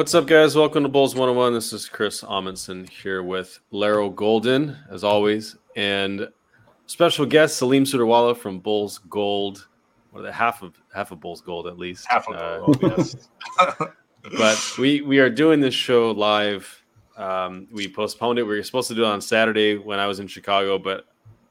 What's up, guys? Welcome to Bulls 101. This is Chris Amundsen here with Laro Golden, as always, and special guest Salim Sudarwala from Bulls Gold. What are the half of half of Bulls Gold at least. Half of uh, Gold, yes. but we we are doing this show live. Um, we postponed it. We were supposed to do it on Saturday when I was in Chicago, but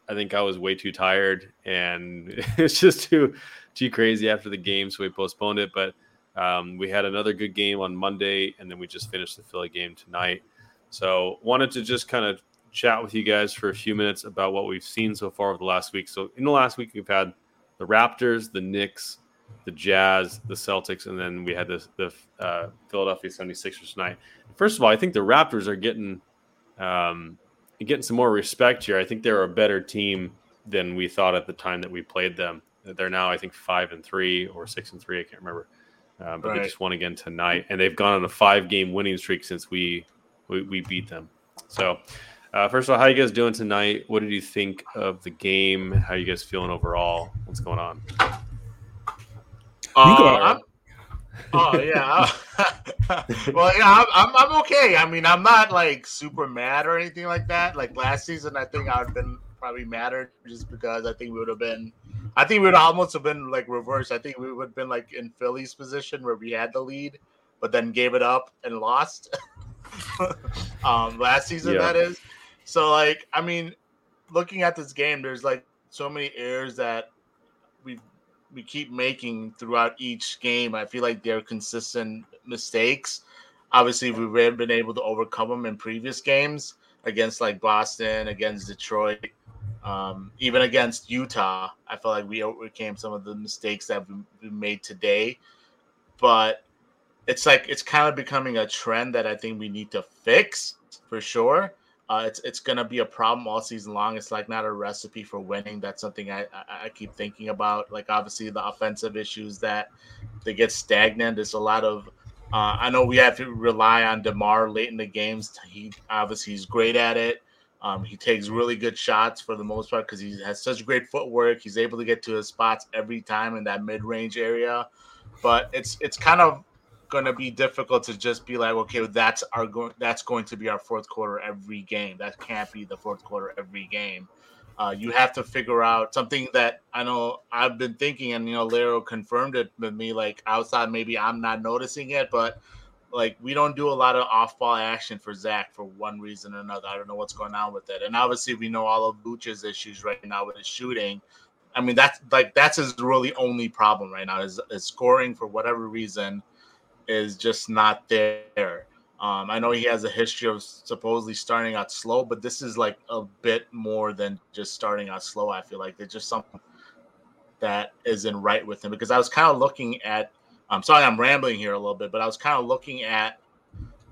I think I was way too tired and it's just too too crazy after the game, so we postponed it. But um, we had another good game on Monday, and then we just finished the Philly game tonight. So wanted to just kind of chat with you guys for a few minutes about what we've seen so far over the last week. So in the last week, we've had the Raptors, the Knicks, the Jazz, the Celtics, and then we had the, the uh, Philadelphia 76ers tonight. First of all, I think the Raptors are getting um, getting some more respect here. I think they're a better team than we thought at the time that we played them. They're now, I think, five and three or six and three. I can't remember. Uh, but right. they just won again tonight, and they've gone on a five-game winning streak since we we, we beat them. So, uh, first of all, how you guys doing tonight? What did you think of the game? How you guys feeling overall? What's going on? Uh, oh yeah. well, yeah, I'm, I'm okay. I mean, I'm not like super mad or anything like that. Like last season, I think I'd been probably madder just because I think we would have been I think we would almost have been like reversed. I think we would have been like in Philly's position where we had the lead, but then gave it up and lost. um, last season, yeah. that is. So, like, I mean, looking at this game, there's like so many errors that we we keep making throughout each game. I feel like they're consistent mistakes. Obviously, we've been able to overcome them in previous games against like Boston, against Detroit, um, even against Utah, I felt like we overcame some of the mistakes that we made today. But it's like it's kind of becoming a trend that I think we need to fix for sure. Uh, it's it's gonna be a problem all season long. It's like not a recipe for winning. That's something I, I, I keep thinking about. Like obviously the offensive issues that they get stagnant. There's a lot of uh, I know we have to rely on Demar late in the games. He obviously he's great at it. Um, he takes really good shots for the most part because he has such great footwork. He's able to get to his spots every time in that mid-range area. But it's it's kind of going to be difficult to just be like, okay, that's our go- that's going to be our fourth quarter every game. That can't be the fourth quarter every game. Uh, you have to figure out something that I know I've been thinking, and you know, Laro confirmed it with me. Like outside, maybe I'm not noticing it, but like we don't do a lot of off-ball action for Zach for one reason or another. I don't know what's going on with it. And obviously, we know all of Vooch's issues right now with his shooting. I mean, that's like that's his really only problem right now. Is, is scoring for whatever reason is just not there. Um, I know he has a history of supposedly starting out slow, but this is like a bit more than just starting out slow. I feel like there's just something that isn't right with him because I was kind of looking at I'm sorry I'm rambling here a little bit, but I was kind of looking at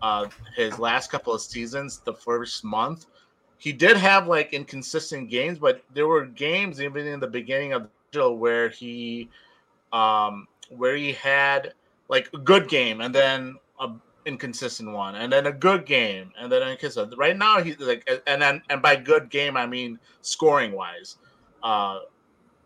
uh, his last couple of seasons, the first month. He did have like inconsistent games, but there were games even in the beginning of the where he um where he had like a good game and then a inconsistent one and then a good game and then inconsistent. Right now he's like and then and by good game I mean scoring wise. Uh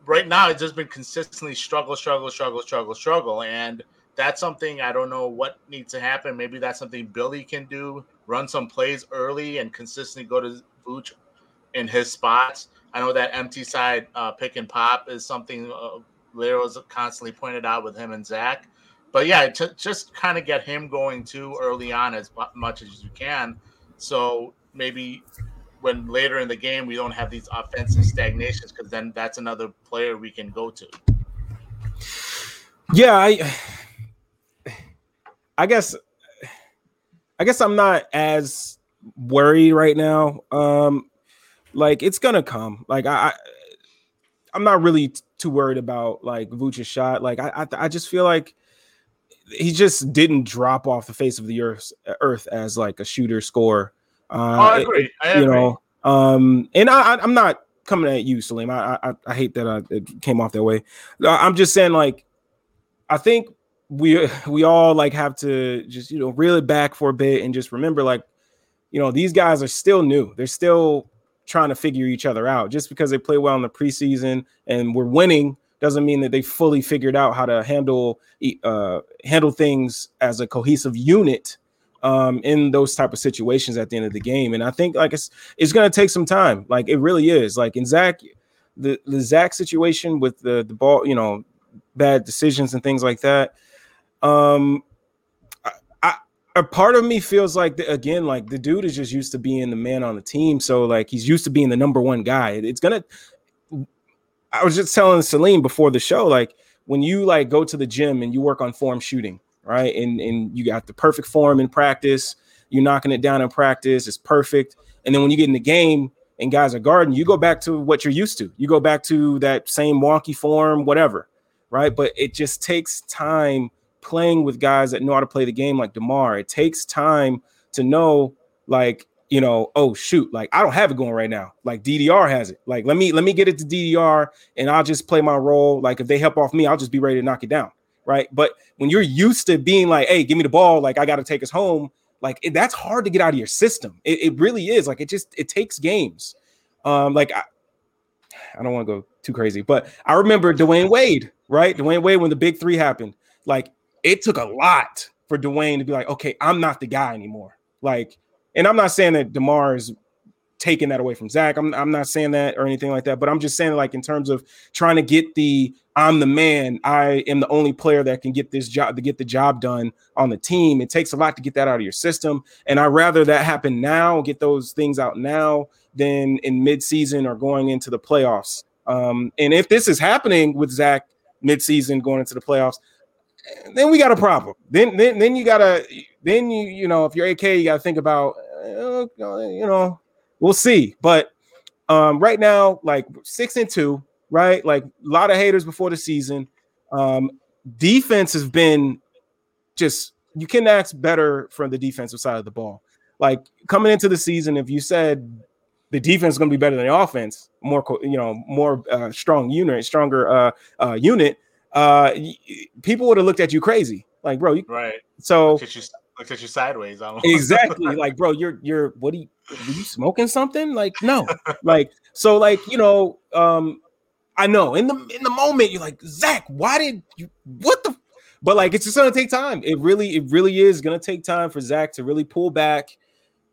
right now it's just been consistently struggle, struggle, struggle, struggle, struggle, and that's something I don't know what needs to happen. Maybe that's something Billy can do. Run some plays early and consistently go to Vooch in his spots. I know that empty side uh, pick and pop is something uh, Laro's constantly pointed out with him and Zach. But yeah, to just kind of get him going too early on as much as you can. So maybe when later in the game we don't have these offensive stagnations because then that's another player we can go to. Yeah, I I guess I guess I'm not as worried right now. Um like it's gonna come. Like I, I I'm not really too worried about like Vooch's shot. Like I, I I just feel like he just didn't drop off the face of the earth earth as like a shooter score uh, oh, I agree. I you know, um, and I, I, am not coming at you, Salim. I, I, I hate that I, it came off that way. I'm just saying, like, I think we we all like have to just you know reel it back for a bit and just remember, like, you know, these guys are still new. They're still trying to figure each other out. Just because they play well in the preseason and we're winning doesn't mean that they fully figured out how to handle uh, handle things as a cohesive unit um, in those type of situations at the end of the game. And I think like it's it's gonna take some time. Like it really is. Like in Zach, the the Zach situation with the the ball, you know, bad decisions and things like that. Um, a part of me feels like the, again like the dude is just used to being the man on the team so like he's used to being the number one guy it's gonna i was just telling Salim before the show like when you like go to the gym and you work on form shooting right and and you got the perfect form in practice you're knocking it down in practice it's perfect and then when you get in the game and guys are guarding you go back to what you're used to you go back to that same wonky form whatever right but it just takes time playing with guys that know how to play the game like DeMar. It takes time to know, like, you know, oh shoot, like I don't have it going right now. Like DDR has it. Like let me let me get it to DDR and I'll just play my role. Like if they help off me, I'll just be ready to knock it down. Right. But when you're used to being like, hey, give me the ball, like I got to take us home, like it, that's hard to get out of your system. It, it really is. Like it just it takes games. Um, like I, I don't want to go too crazy, but I remember Dwyane Wade, right? Dwyane Wade when the big three happened. Like it took a lot for Dwayne to be like, okay, I'm not the guy anymore. Like, and I'm not saying that DeMar is taking that away from Zach. I'm, I'm not saying that or anything like that, but I'm just saying, like, in terms of trying to get the I'm the man, I am the only player that can get this job to get the job done on the team. It takes a lot to get that out of your system. And I rather that happen now, get those things out now than in midseason or going into the playoffs. Um, and if this is happening with Zach midseason going into the playoffs, then we got a problem. Then then then you gotta then you you know if you're AK you gotta think about uh, you know we'll see. But um, right now like six and two, right? Like a lot of haters before the season. Um, defense has been just you can ask better from the defensive side of the ball. Like coming into the season, if you said the defense is going to be better than the offense, more you know, more uh, strong unit, stronger uh, uh, unit, uh, people would have looked at you crazy. Like, bro, you, right? So looked at you, looked at you sideways. Almost. exactly. like, bro, you're you're what are you? Are you smoking something? Like, no. like, so, like, you know, um, I know in the in the moment you're like, Zach, why did you? What the? But like, it's just gonna take time. It really, it really is gonna take time for Zach to really pull back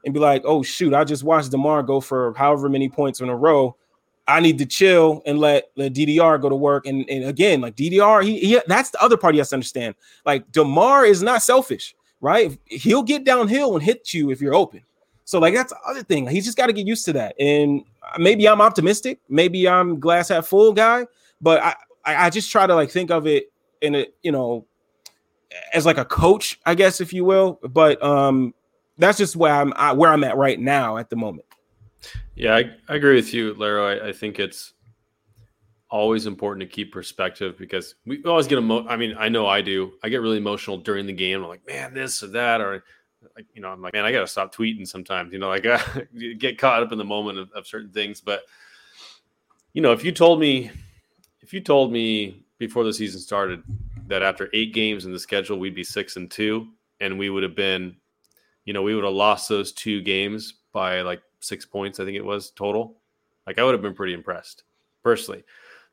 and be like, oh shoot, I just watched Demar go for however many points in a row I need to chill and let the DDR go to work. And, and again, like DDR, he, he that's the other part he has to understand. Like Demar is not selfish, right? He'll get downhill and hit you if you're open. So like that's the other thing. He's just got to get used to that. And maybe I'm optimistic, maybe I'm glass half full guy, but I I just try to like think of it in a you know as like a coach, I guess if you will. But um that's just where I'm I, where I'm at right now at the moment. Yeah, I, I agree with you, Laro. I, I, think it's always important to keep perspective because we always get emo. I mean, I know I do. I get really emotional during the game. I'm like, man, this or that, or like, you know, I'm like, man, I got to stop tweeting sometimes. You know, like get caught up in the moment of, of certain things. But you know, if you told me, if you told me before the season started that after eight games in the schedule we'd be six and two, and we would have been, you know, we would have lost those two games by like six points, I think it was total. Like I would have been pretty impressed personally.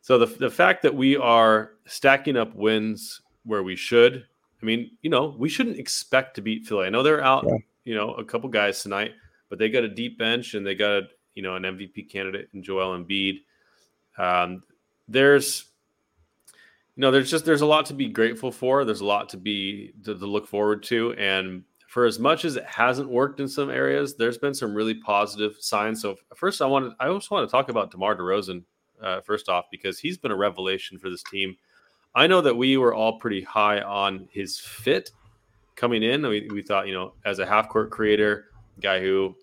So the the fact that we are stacking up wins where we should, I mean, you know, we shouldn't expect to beat Philly. I know they're out, yeah. you know, a couple guys tonight, but they got a deep bench and they got a, you know an MVP candidate in Joel Embiid. Um, there's you know there's just there's a lot to be grateful for there's a lot to be to, to look forward to and for as much as it hasn't worked in some areas, there's been some really positive signs. So first, I wanted I also want to talk about DeMar DeRozan uh, first off because he's been a revelation for this team. I know that we were all pretty high on his fit coming in. We, we thought, you know, as a half court creator, guy who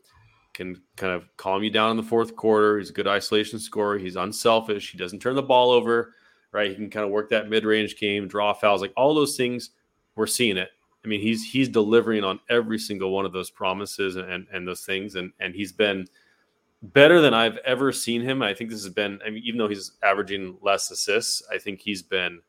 can kind of calm you down in the fourth quarter. He's a good isolation scorer. He's unselfish. He doesn't turn the ball over, right? He can kind of work that mid range game, draw fouls, like all those things. We're seeing it. I mean, he's he's delivering on every single one of those promises and and those things, and and he's been better than I've ever seen him. I think this has been, I mean, even though he's averaging less assists, I think he's been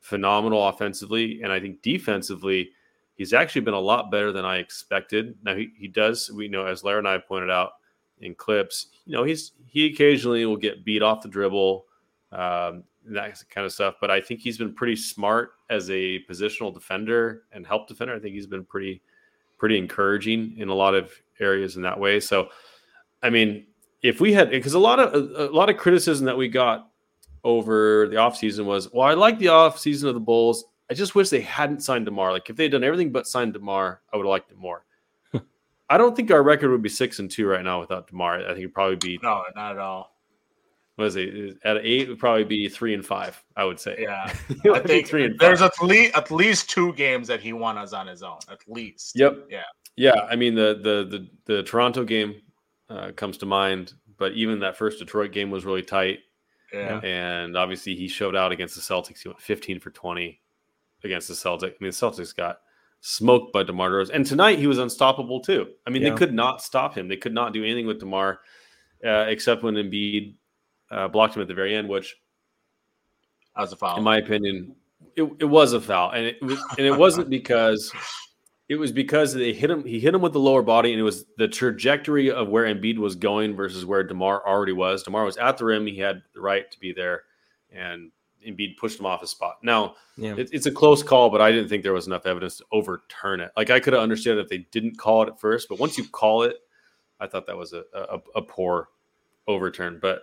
phenomenal offensively, and I think defensively, he's actually been a lot better than I expected. Now he, he does, we know, as Larry and I pointed out in clips, you know, he's he occasionally will get beat off the dribble. um, that kind of stuff. But I think he's been pretty smart as a positional defender and help defender. I think he's been pretty pretty encouraging in a lot of areas in that way. So, I mean, if we had because a lot of a, a, lot of criticism that we got over the offseason was, well, I like the offseason of the Bulls. I just wish they hadn't signed DeMar. Like if they'd done everything but signed DeMar, I would have liked it more. I don't think our record would be six and two right now without DeMar. I think it'd probably be no, not at all. What is it? At eight, it would probably be three and five. I would say. Yeah, I think three and there's five. at least at least two games that he won us on his own. At least. Yep. Yeah. Yeah. I mean the the the, the Toronto game uh, comes to mind, but even that first Detroit game was really tight. Yeah. And obviously he showed out against the Celtics. He went 15 for 20 against the Celtics. I mean, the Celtics got smoked by DeMar DeRozan. And tonight he was unstoppable too. I mean, yeah. they could not stop him. They could not do anything with DeMar uh, except when Embiid uh, blocked him at the very end, which that was a foul. In my opinion, it, it was a foul. And it, and it wasn't because it was because they hit him. He hit him with the lower body, and it was the trajectory of where Embiid was going versus where Demar already was. Demar was at the rim; he had the right to be there, and Embiid pushed him off his spot. Now, yeah. it, it's a close call, but I didn't think there was enough evidence to overturn it. Like I could have understood if they didn't call it at first, but once you call it, I thought that was a, a, a poor overturn. But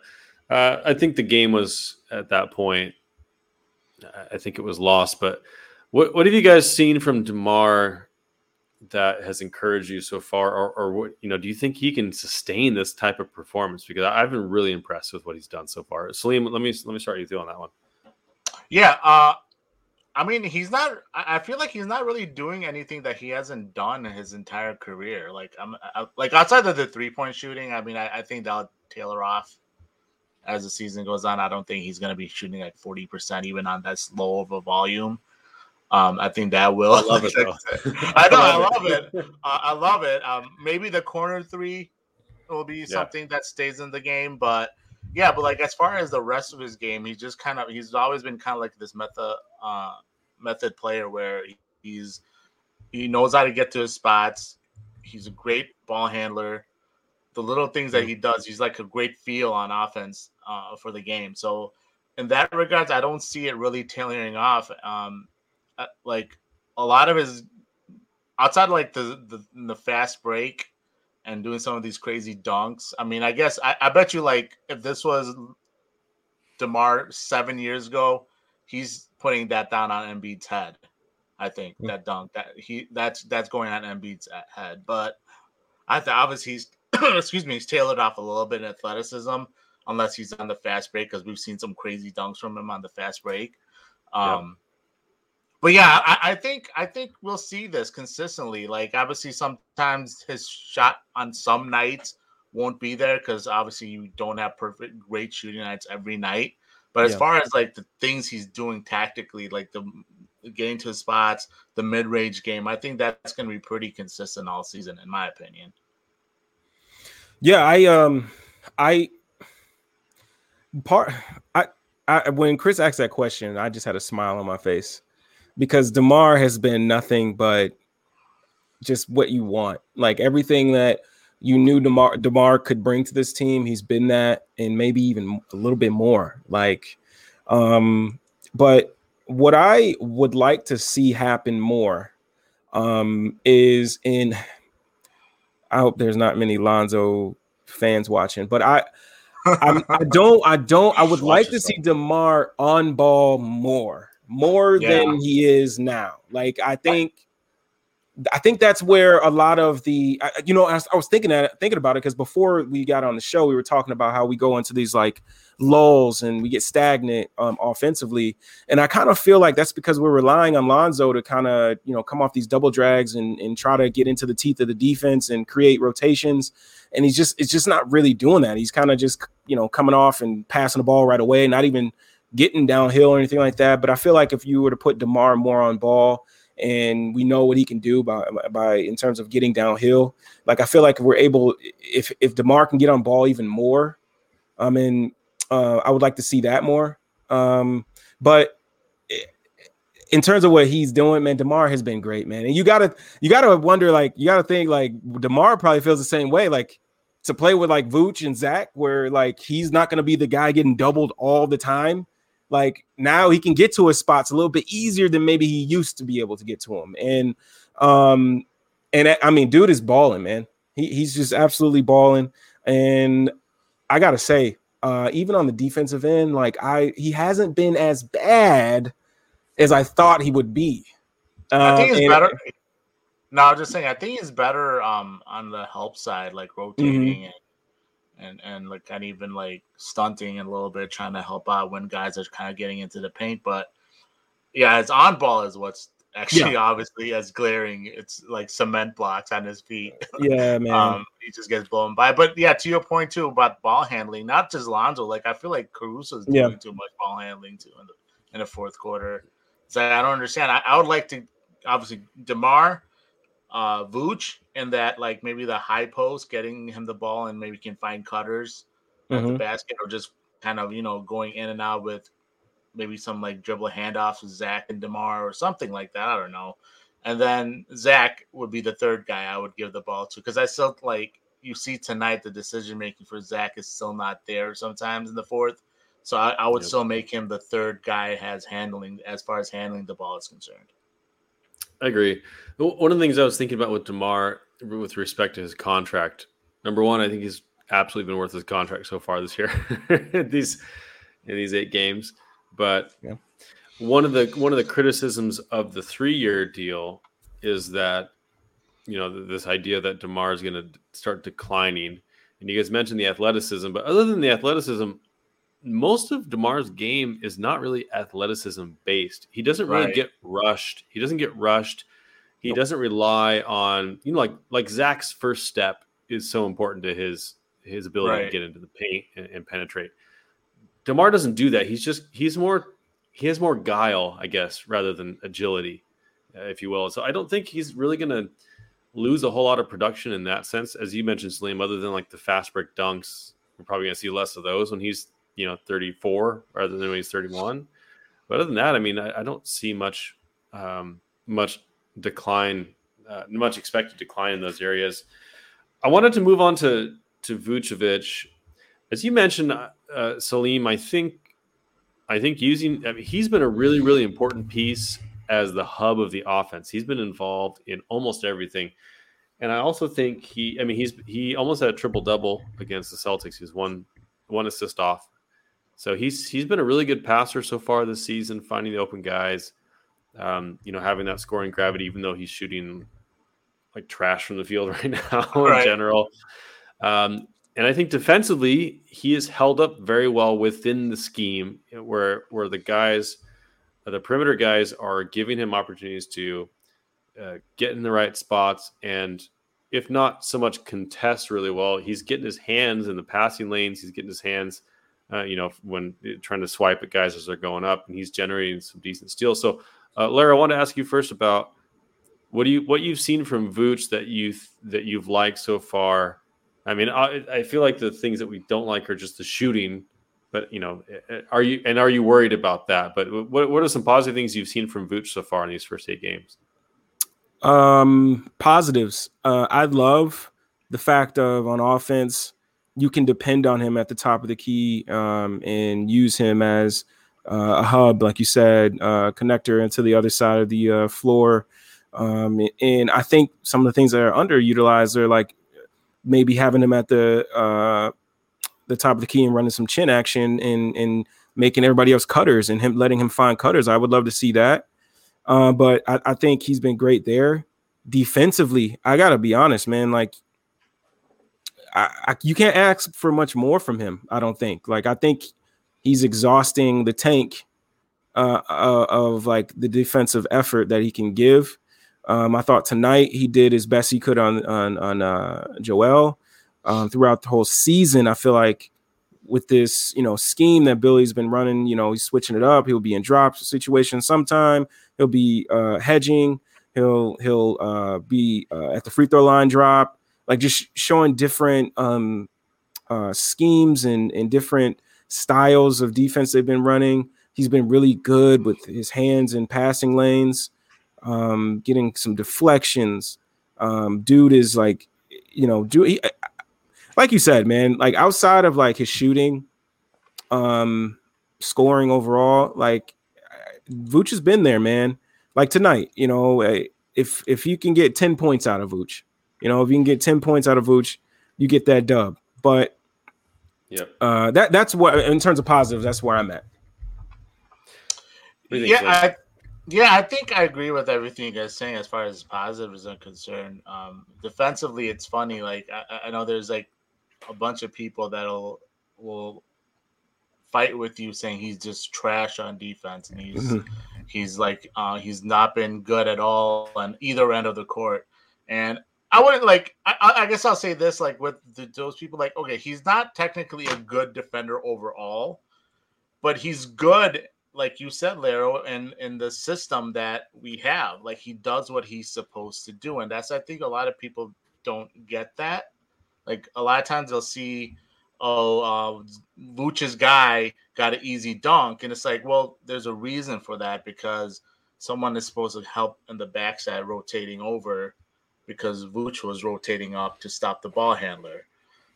uh, I think the game was at that point. I think it was lost. But what what have you guys seen from Demar that has encouraged you so far, or, or what you know? Do you think he can sustain this type of performance? Because I've been really impressed with what he's done so far. Salim, let me let me start you through on that one. Yeah, uh, I mean, he's not. I feel like he's not really doing anything that he hasn't done his entire career. Like I'm, I, like outside of the three point shooting. I mean, I, I think that'll tailor off as the season goes on. I don't think he's going to be shooting like forty percent even on that low of a volume. Um, I think that will. I love it. I know. I love it. Uh, I love it. Um, maybe the corner three will be yeah. something that stays in the game, but yeah, but like as far as the rest of his game, he's just kind of he's always been kind of like this method uh, method player where he's he knows how to get to his spots. He's a great ball handler. The little things that he does, he's like a great feel on offense uh, for the game. So in that regards, I don't see it really tailoring off. Um, like a lot of his outside like the, the the fast break and doing some of these crazy dunks. I mean, I guess I, I bet you like if this was Demar seven years ago, he's putting that down on Embiid's head. I think mm-hmm. that dunk that he that's that's going on Embiid's head. But I think obviously he's excuse me, he's tailored off a little bit in athleticism, unless he's on the fast break because we've seen some crazy dunks from him on the fast break. Um, but yeah, I, I, think I think we'll see this consistently. Like obviously, sometimes his shot on some nights won't be there because obviously you don't have perfect great shooting nights every night. But as yeah. far as like the things he's doing tactically, like the getting to the spots, the mid range game, I think that's going to be pretty consistent all season, in my opinion. Yeah, I um, I part I, I when Chris asked that question, I just had a smile on my face because Demar has been nothing but just what you want. Like everything that you knew Demar Demar could bring to this team, he's been that, and maybe even a little bit more. Like, um, but what I would like to see happen more um, is in. I hope there's not many Lonzo fans watching, but I. I, I don't. I don't. I would like to see Demar on ball more more yeah. than he is now. Like I think I think that's where a lot of the, you know, I, I was thinking that thinking about it because before we got on the show, we were talking about how we go into these like lulls and we get stagnant um, offensively, and I kind of feel like that's because we're relying on Lonzo to kind of you know come off these double drags and and try to get into the teeth of the defense and create rotations, and he's just it's just not really doing that. He's kind of just you know coming off and passing the ball right away, not even getting downhill or anything like that. But I feel like if you were to put Demar more on ball, and we know what he can do by by in terms of getting downhill, like I feel like we're able if if Demar can get on ball even more, I mean, uh, I would like to see that more. Um, but in terms of what he's doing, man, Demar has been great, man. And you gotta you gotta wonder, like, you gotta think like Demar probably feels the same way. Like to play with like Vooch and Zach, where like he's not to be the guy getting doubled all the time. Like now he can get to his spots a little bit easier than maybe he used to be able to get to him. And um, and I mean, dude is balling, man. He, he's just absolutely balling. And I gotta say, uh, even on the defensive end, like I he hasn't been as bad as I thought he would be. I think Uh, he's better. No, I'm just saying. I think he's better um on the help side, like rotating and and and like kind of even like stunting a little bit, trying to help out when guys are kind of getting into the paint. But yeah, his on ball is what's actually obviously as glaring. It's like cement blocks on his feet. Yeah, man. Um, he just gets blown by. But yeah, to your point too about ball handling, not just Lonzo. Like I feel like Caruso's doing Yeah. too much ball handling too in the in the fourth quarter. So I don't understand. I, I would like to obviously Demar, uh, Vooch, and that like maybe the high post, getting him the ball and maybe can find cutters at the Mhm. basket, or just kind of you know going in and out with maybe some like dribble handoffs with Zach and Demar or something like that. I don't know. And then Zach would be the third guy I would give the ball to because I still like you see tonight the decision making for Zach is still not there sometimes in the fourth. So I, I would Yep. still make him the third guy has handling as far as handling the ball is concerned. I agree. One of the things I was thinking about with Demar, with respect to his contract, number one, I think he's absolutely been worth his contract so far this year. these in these eight games, but Yeah. one of the one of the criticisms of the three year deal is that you know this idea that Demar is going to start declining, and you guys mentioned the athleticism, but other than the athleticism. Most of Demar's game is not really athleticism based. He doesn't really Right. get rushed. He doesn't get rushed. He Nope. doesn't rely on you know like like Zach's first step is so important to his his ability to get into the paint and, and penetrate. Demar doesn't do that. He's just he's more he has more guile, I guess, rather than agility, uh, if you will. So I don't think he's really going to lose a whole lot of production in that sense, as you mentioned, Salim. Other than like the fast break dunks, we're probably going to see less of those when he's you know 34 rather than when he's 31. But other than that, I mean, I, I don't see much um, much decline, uh, much expected decline in those areas. I wanted to move on to to Vucevic, as you mentioned, uh, uh, Salim. I think I think using I mean, he's been a really really important piece as the hub of the offense. He's been involved in almost everything. And I also think he I mean he's he almost had a triple double against the Celtics. He's one one assist off. So he's he's been a really good passer so far this season, finding the open guys. Um, you know, having that scoring gravity, even though he's shooting like trash from the field right now in Right. general. Um, and I think defensively, he is held up very well within the scheme where where the guys, the perimeter guys, are giving him opportunities to uh, get in the right spots and, if not so much contest really well, he's getting his hands in the passing lanes. He's getting his hands, uh, you know, when trying to swipe at guys as they're going up, and he's generating some decent steals. So, uh, Lara, I want to ask you first about what do you what you've seen from Vooch that you that you've liked so far. I mean, I, I feel like the things that we don't like are just the shooting, but you know, are you and are you worried about that? But what what are some positive things you've seen from Vooch so far in these first eight games? Um, positives. Uh, I love the fact of on offense, you can depend on him at the top of the key um, and use him as uh, a hub, like you said, uh, connector into the other side of the uh, floor. Um, and I think some of the things that are underutilized are like maybe having him at the uh, the top of the key and running some chin action and and making everybody else cutters and him letting him find cutters. I would love to see that. Uh, but I, I think he's been great there. Defensively, I gotta be honest, man. Like, I, you can't ask for much more from him. I don't think. Like, I think he's exhausting the tank uh, uh, of like the defensive effort that he can give. Um, I thought tonight he did his best he could on on on uh, Joel. Um, throughout the whole season, I feel like with this, you know, scheme that Billy's been running, you know, he's switching it up. He'll be in drop situations sometime. He'll be uh, hedging. He'll he'll uh, be at the free throw line drop, like just showing different um, uh, schemes and and different styles of defense they've been running. He's been really good with his hands in passing lanes, um, getting some deflections. Um, dude is like, you know, dude. He, like you said, man, like outside of like his shooting, um, scoring overall, like Vooch has been there, man. Like tonight, you know, eh, if if you can get 10 points out of Vooch, you know, if you can get 10 points out of Vooch, you get that dub. But Yep. uh that that's what in terms of positives, that's where I'm at. What Yeah, think, I, yeah, I think I agree with everything you guys saying as far as positives are concerned. Um, defensively, it's funny. Like I, I know there's like a bunch of people that'll will fight with you saying he's just trash on defense and he's Mhm. he's like uh, he's not been good at all on either end of the court. And I wouldn't like. I, I guess I'll say this: like with the, those people, like okay, he's not technically a good defender overall, but he's good, like you said, Lero, in in the system that we have. Like he does what he's supposed to do, and that's I think a lot of people don't get that. Like a lot of times they'll see, oh, uh, Vooch's guy got an easy dunk, and it's like, well, there's a reason for that because someone is supposed to help in the backside rotating over because Vooch was rotating up to stop the ball handler.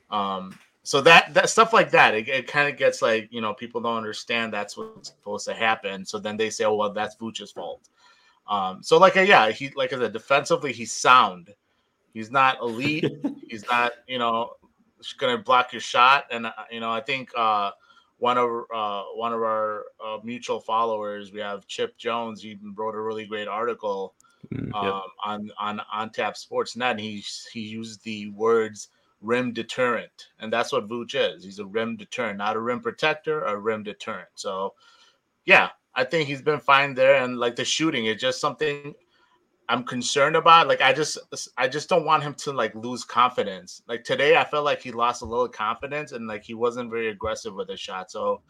Um, so that that stuff like that, it, it kind of gets like you know people don't understand that's what's supposed to happen. So then they say, oh well, that's Vooch's fault. Um, so like uh, yeah, he like I said, defensively he's sound. He's not elite. he's not you know going to block your shot. And uh, you know I think uh, one of uh, one of our uh, mutual followers, we have Chip Jones. He wrote a really great article Mm, um, on on on Tap Sportsnet. And he he used the words rim deterrent, and that's what Vooch is. He's a rim deterrent, not a rim protector, a rim deterrent. So, yeah, I think he's been fine there. And like the shooting, is just something I'm concerned about. Like I just I just don't want him to like lose confidence. Like today, I felt like he lost a little confidence and like he wasn't very aggressive with his shot. So,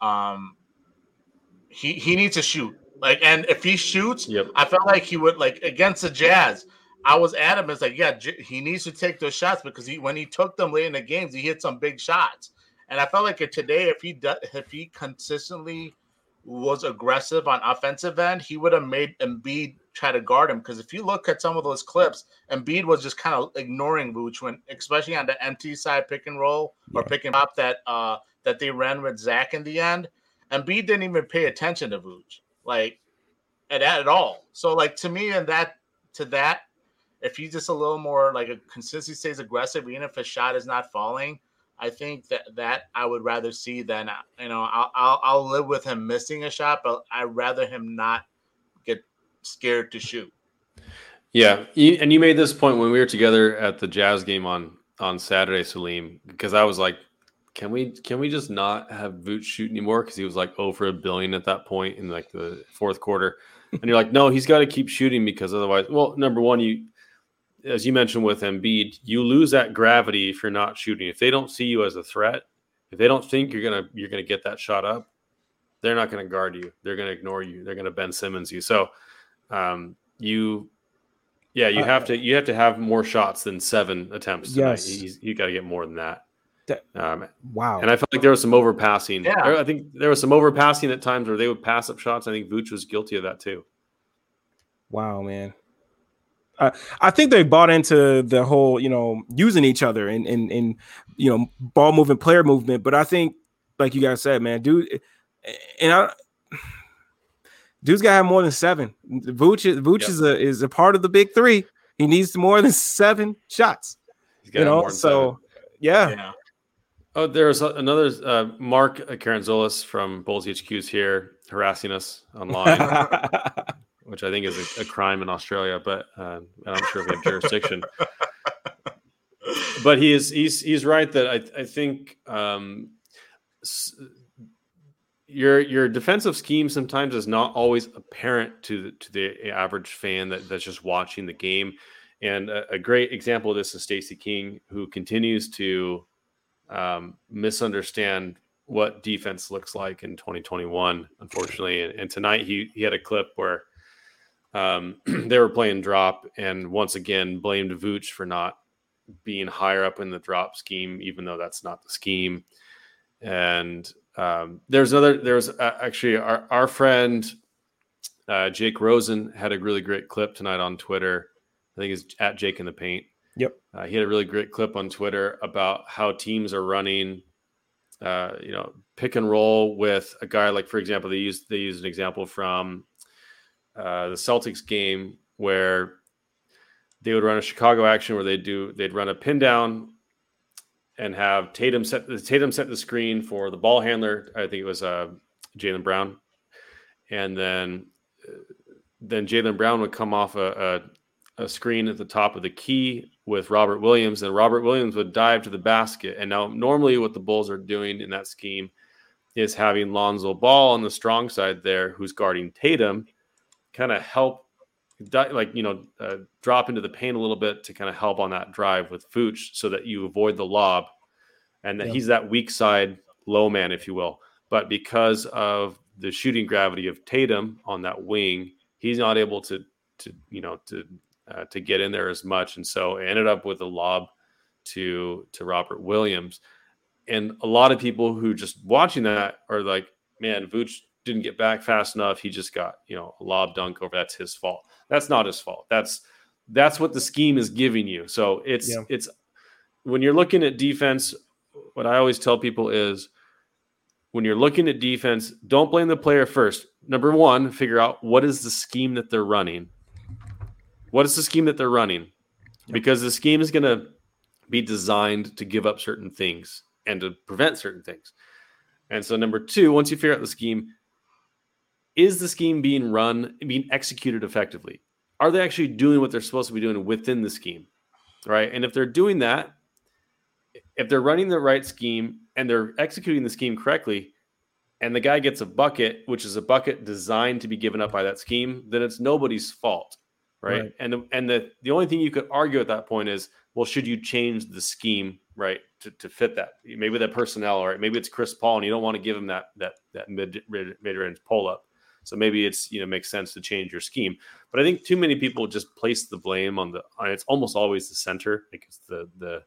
um, he he needs to shoot. Like, and if he shoots, Yep. I felt like he would like against the Jazz. I was adamant, it's like, yeah, J- he needs to take those shots because he when he took them late in the games, he hit some big shots. And I felt like today, if he does, if he consistently was aggressive on offensive end, he would have made Embiid try to guard him. Because if you look at some of those clips, Embiid was just kind of ignoring Vooch when, especially on the empty side pick and roll or Yeah. pick and pop that uh that they ran with Zach in the end. Embiid didn't even pay attention to Vooch, like at at all. So like to me, and that to that, if he's just a little more like a consistency stays aggressive, even if a shot is not falling, I think that that I would rather see than you know I'll I'll, I'll live with him missing a shot, but I'd rather him not get scared to shoot. Yeah, and you made this point when we were together at the Jazz game on on Saturday, Salim, because I was like, "Can we can we just not have Vooch shoot anymore?" Because he was like over a billion at that point in like the fourth quarter, and you're like, "No, he's got to keep shooting because otherwise, well, number one, you as you mentioned with Embiid, you lose that gravity if you're not shooting. If they don't see you as a threat, if they don't think you're gonna you're gonna get that shot up, they're not gonna guard you. They're gonna ignore you. They're gonna Ben Simmons you. So, um, you yeah, you Uh, have to you have to have more shots than seven attempts. Tonight. Yes. you, you got to get more than that. That- Um, Wow. and I felt like there was some overpassing. Yeah. There- I think there was some overpassing at times where they would pass up shots. I think Vooch was guilty of that too. Wow, man. Uh, I think they bought into the whole, you know, using each other and and and you know, ball movement, player movement. But I think, like you guys said, man, dude, and I, dude's got to have more than seven. Vooch, is- Vooch Yep. is a is a part of the big three. He needs more than seven shots. He's gotta You have know, more than so seven. yeah, Yeah. Oh, there's another uh, Mark Caranzolis from Bulls HQ's here harassing us online, which I think is a, a crime in Australia, but uh, I'm not sure if we have jurisdiction. but he is he's he's right that I I think um, s- your your defensive scheme sometimes is not always apparent to the, to the average fan that, that's just watching the game. And a, a great example of this is Stacey King, who continues to um, misunderstand what defense looks like in 2021. Unfortunately, and, and tonight he he had a clip where um, they were playing drop, and once again blamed Vooch for not being higher up in the drop scheme, even though that's not the scheme. And um, there's another. There's uh, actually our our friend uh, Jake Rosen had a really great clip tonight on Twitter. I think it's at Jake in the Paint. Uh, he had a really great clip on Twitter about how teams are running, uh, you know, pick and roll with a guy like, for example, they use they use an example from uh, the Celtics game where they would run a Chicago action where they do they'd run a pin down and have Tatum set the Tatum set the screen for the ball handler. I think it was uh, Jaylen Brown, and then uh, then Jaylen Brown would come off a, a, screen at the top of the key with Robert Williams, and Robert Williams would dive to the basket. And now, normally, what the Bulls are doing in that scheme is having Lonzo Ball on the strong side there, who's guarding Tatum, kind of help like you know uh, drop into the paint a little bit to kind of help on that drive with Vooch so that you avoid the lob and that yeah. he's that weak side low man if you will but because of the shooting gravity of Tatum on that wing he's not able to to you know to uh, to get in there as much and so ended up with a lob to to Robert Williams and a lot of people who just watching that are like man Vooch didn't get back fast enough. He just got, you know, a lob dunk over. That's his fault. That's not his fault. That's that's what the scheme is giving you. So it's yeah. it's when you're looking at defense, what I always tell people is when you're looking at defense, don't blame the player first. Number one, figure out what is the scheme that they're running. What is the scheme that they're running? Because the scheme is going to be designed to give up certain things and to prevent certain things. And so, number two, once you figure out the scheme, is the scheme being run, being executed effectively? Are they actually doing what they're supposed to be doing within the scheme? Right. And if they're doing that, if they're running the right scheme and they're executing the scheme correctly, and the guy gets a bucket, which is a bucket designed to be given up by that scheme, then it's nobody's fault. Right. right. And the, and the, the only thing you could argue at that point is, well, should you change the scheme, right, to, to fit that? Maybe that personnel, right? Maybe it's Chris Paul, and you don't want to give him that that that mid mid range pull up. So maybe it's you know makes sense to change your scheme. But I think too many people just place the blame on the on it's almost always the center because the the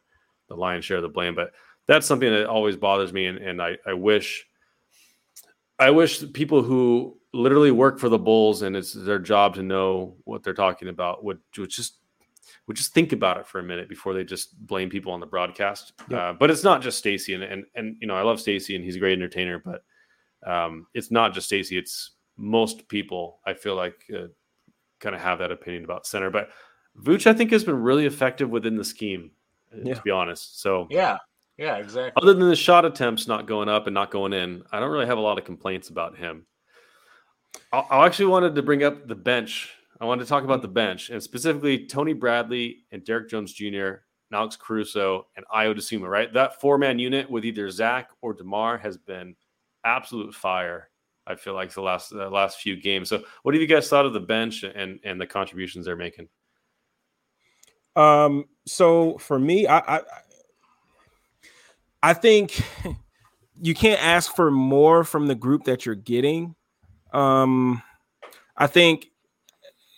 the lion's share of the blame. But that's something that always bothers me, and, and I, I wish I wish people who literally work for the Bulls and it's their job to know what they're talking about would, would just would just think about it for a minute before they just blame people on the broadcast. Uh, but it's not just Stacey, and, and and you know I love Stacey and he's a great entertainer, but um, it's not just Stacey. It's most people I feel like uh, kind of have that opinion about center. But Vooch, I think, has been really effective within the scheme, uh, yeah. to be honest. So yeah, yeah, exactly. Other than the shot attempts not going up and not going in, I don't really have a lot of complaints about him. I, I actually wanted to bring up the bench. I wanted to talk about the bench and specifically Tony Bradley and Derrick Jones Jr. Alex Caruso and Ayo Dosunmu, right? That four man unit with either Zach or DeMar has been absolute fire I feel like the last the last few games. So, what have you guys thought of the bench and and the contributions they're making? Um. So for me, I I, I think you can't ask for more from the group that you're getting. Um, I think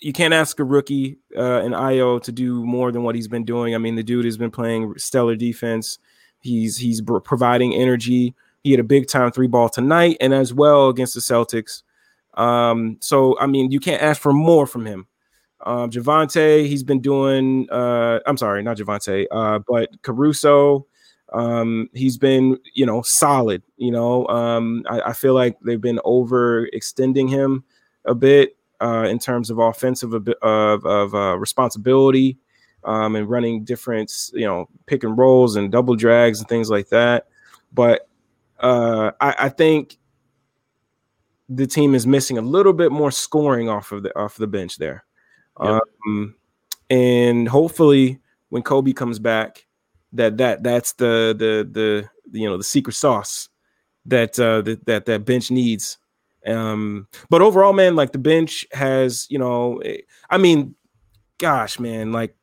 you can't ask a rookie uh, in Ayo to do more than what he's been doing. I mean, the dude has been playing stellar defense. He's he's providing energy. He had a big time three ball tonight and as well against the Celtics. Um, so I mean, you can't ask for more from him. Um, Javonte, he's been doing. Uh, I'm sorry, not Javonte, uh, but Caruso. Um, he's been, you know, solid. You know, um, I, I feel like they've been overextending him a bit uh, in terms of offensive of of uh, responsibility um, and running different, you know, pick and rolls and double drags and things like that. But uh, I, I, think the team is missing a little bit more scoring off of the off the bench there. Yep. Um, and hopefully when Coby comes back, that that that's the the the you know the secret sauce that uh that that, that bench needs. Um, but overall, man, like the bench has, you know, eh, I mean, gosh, man, like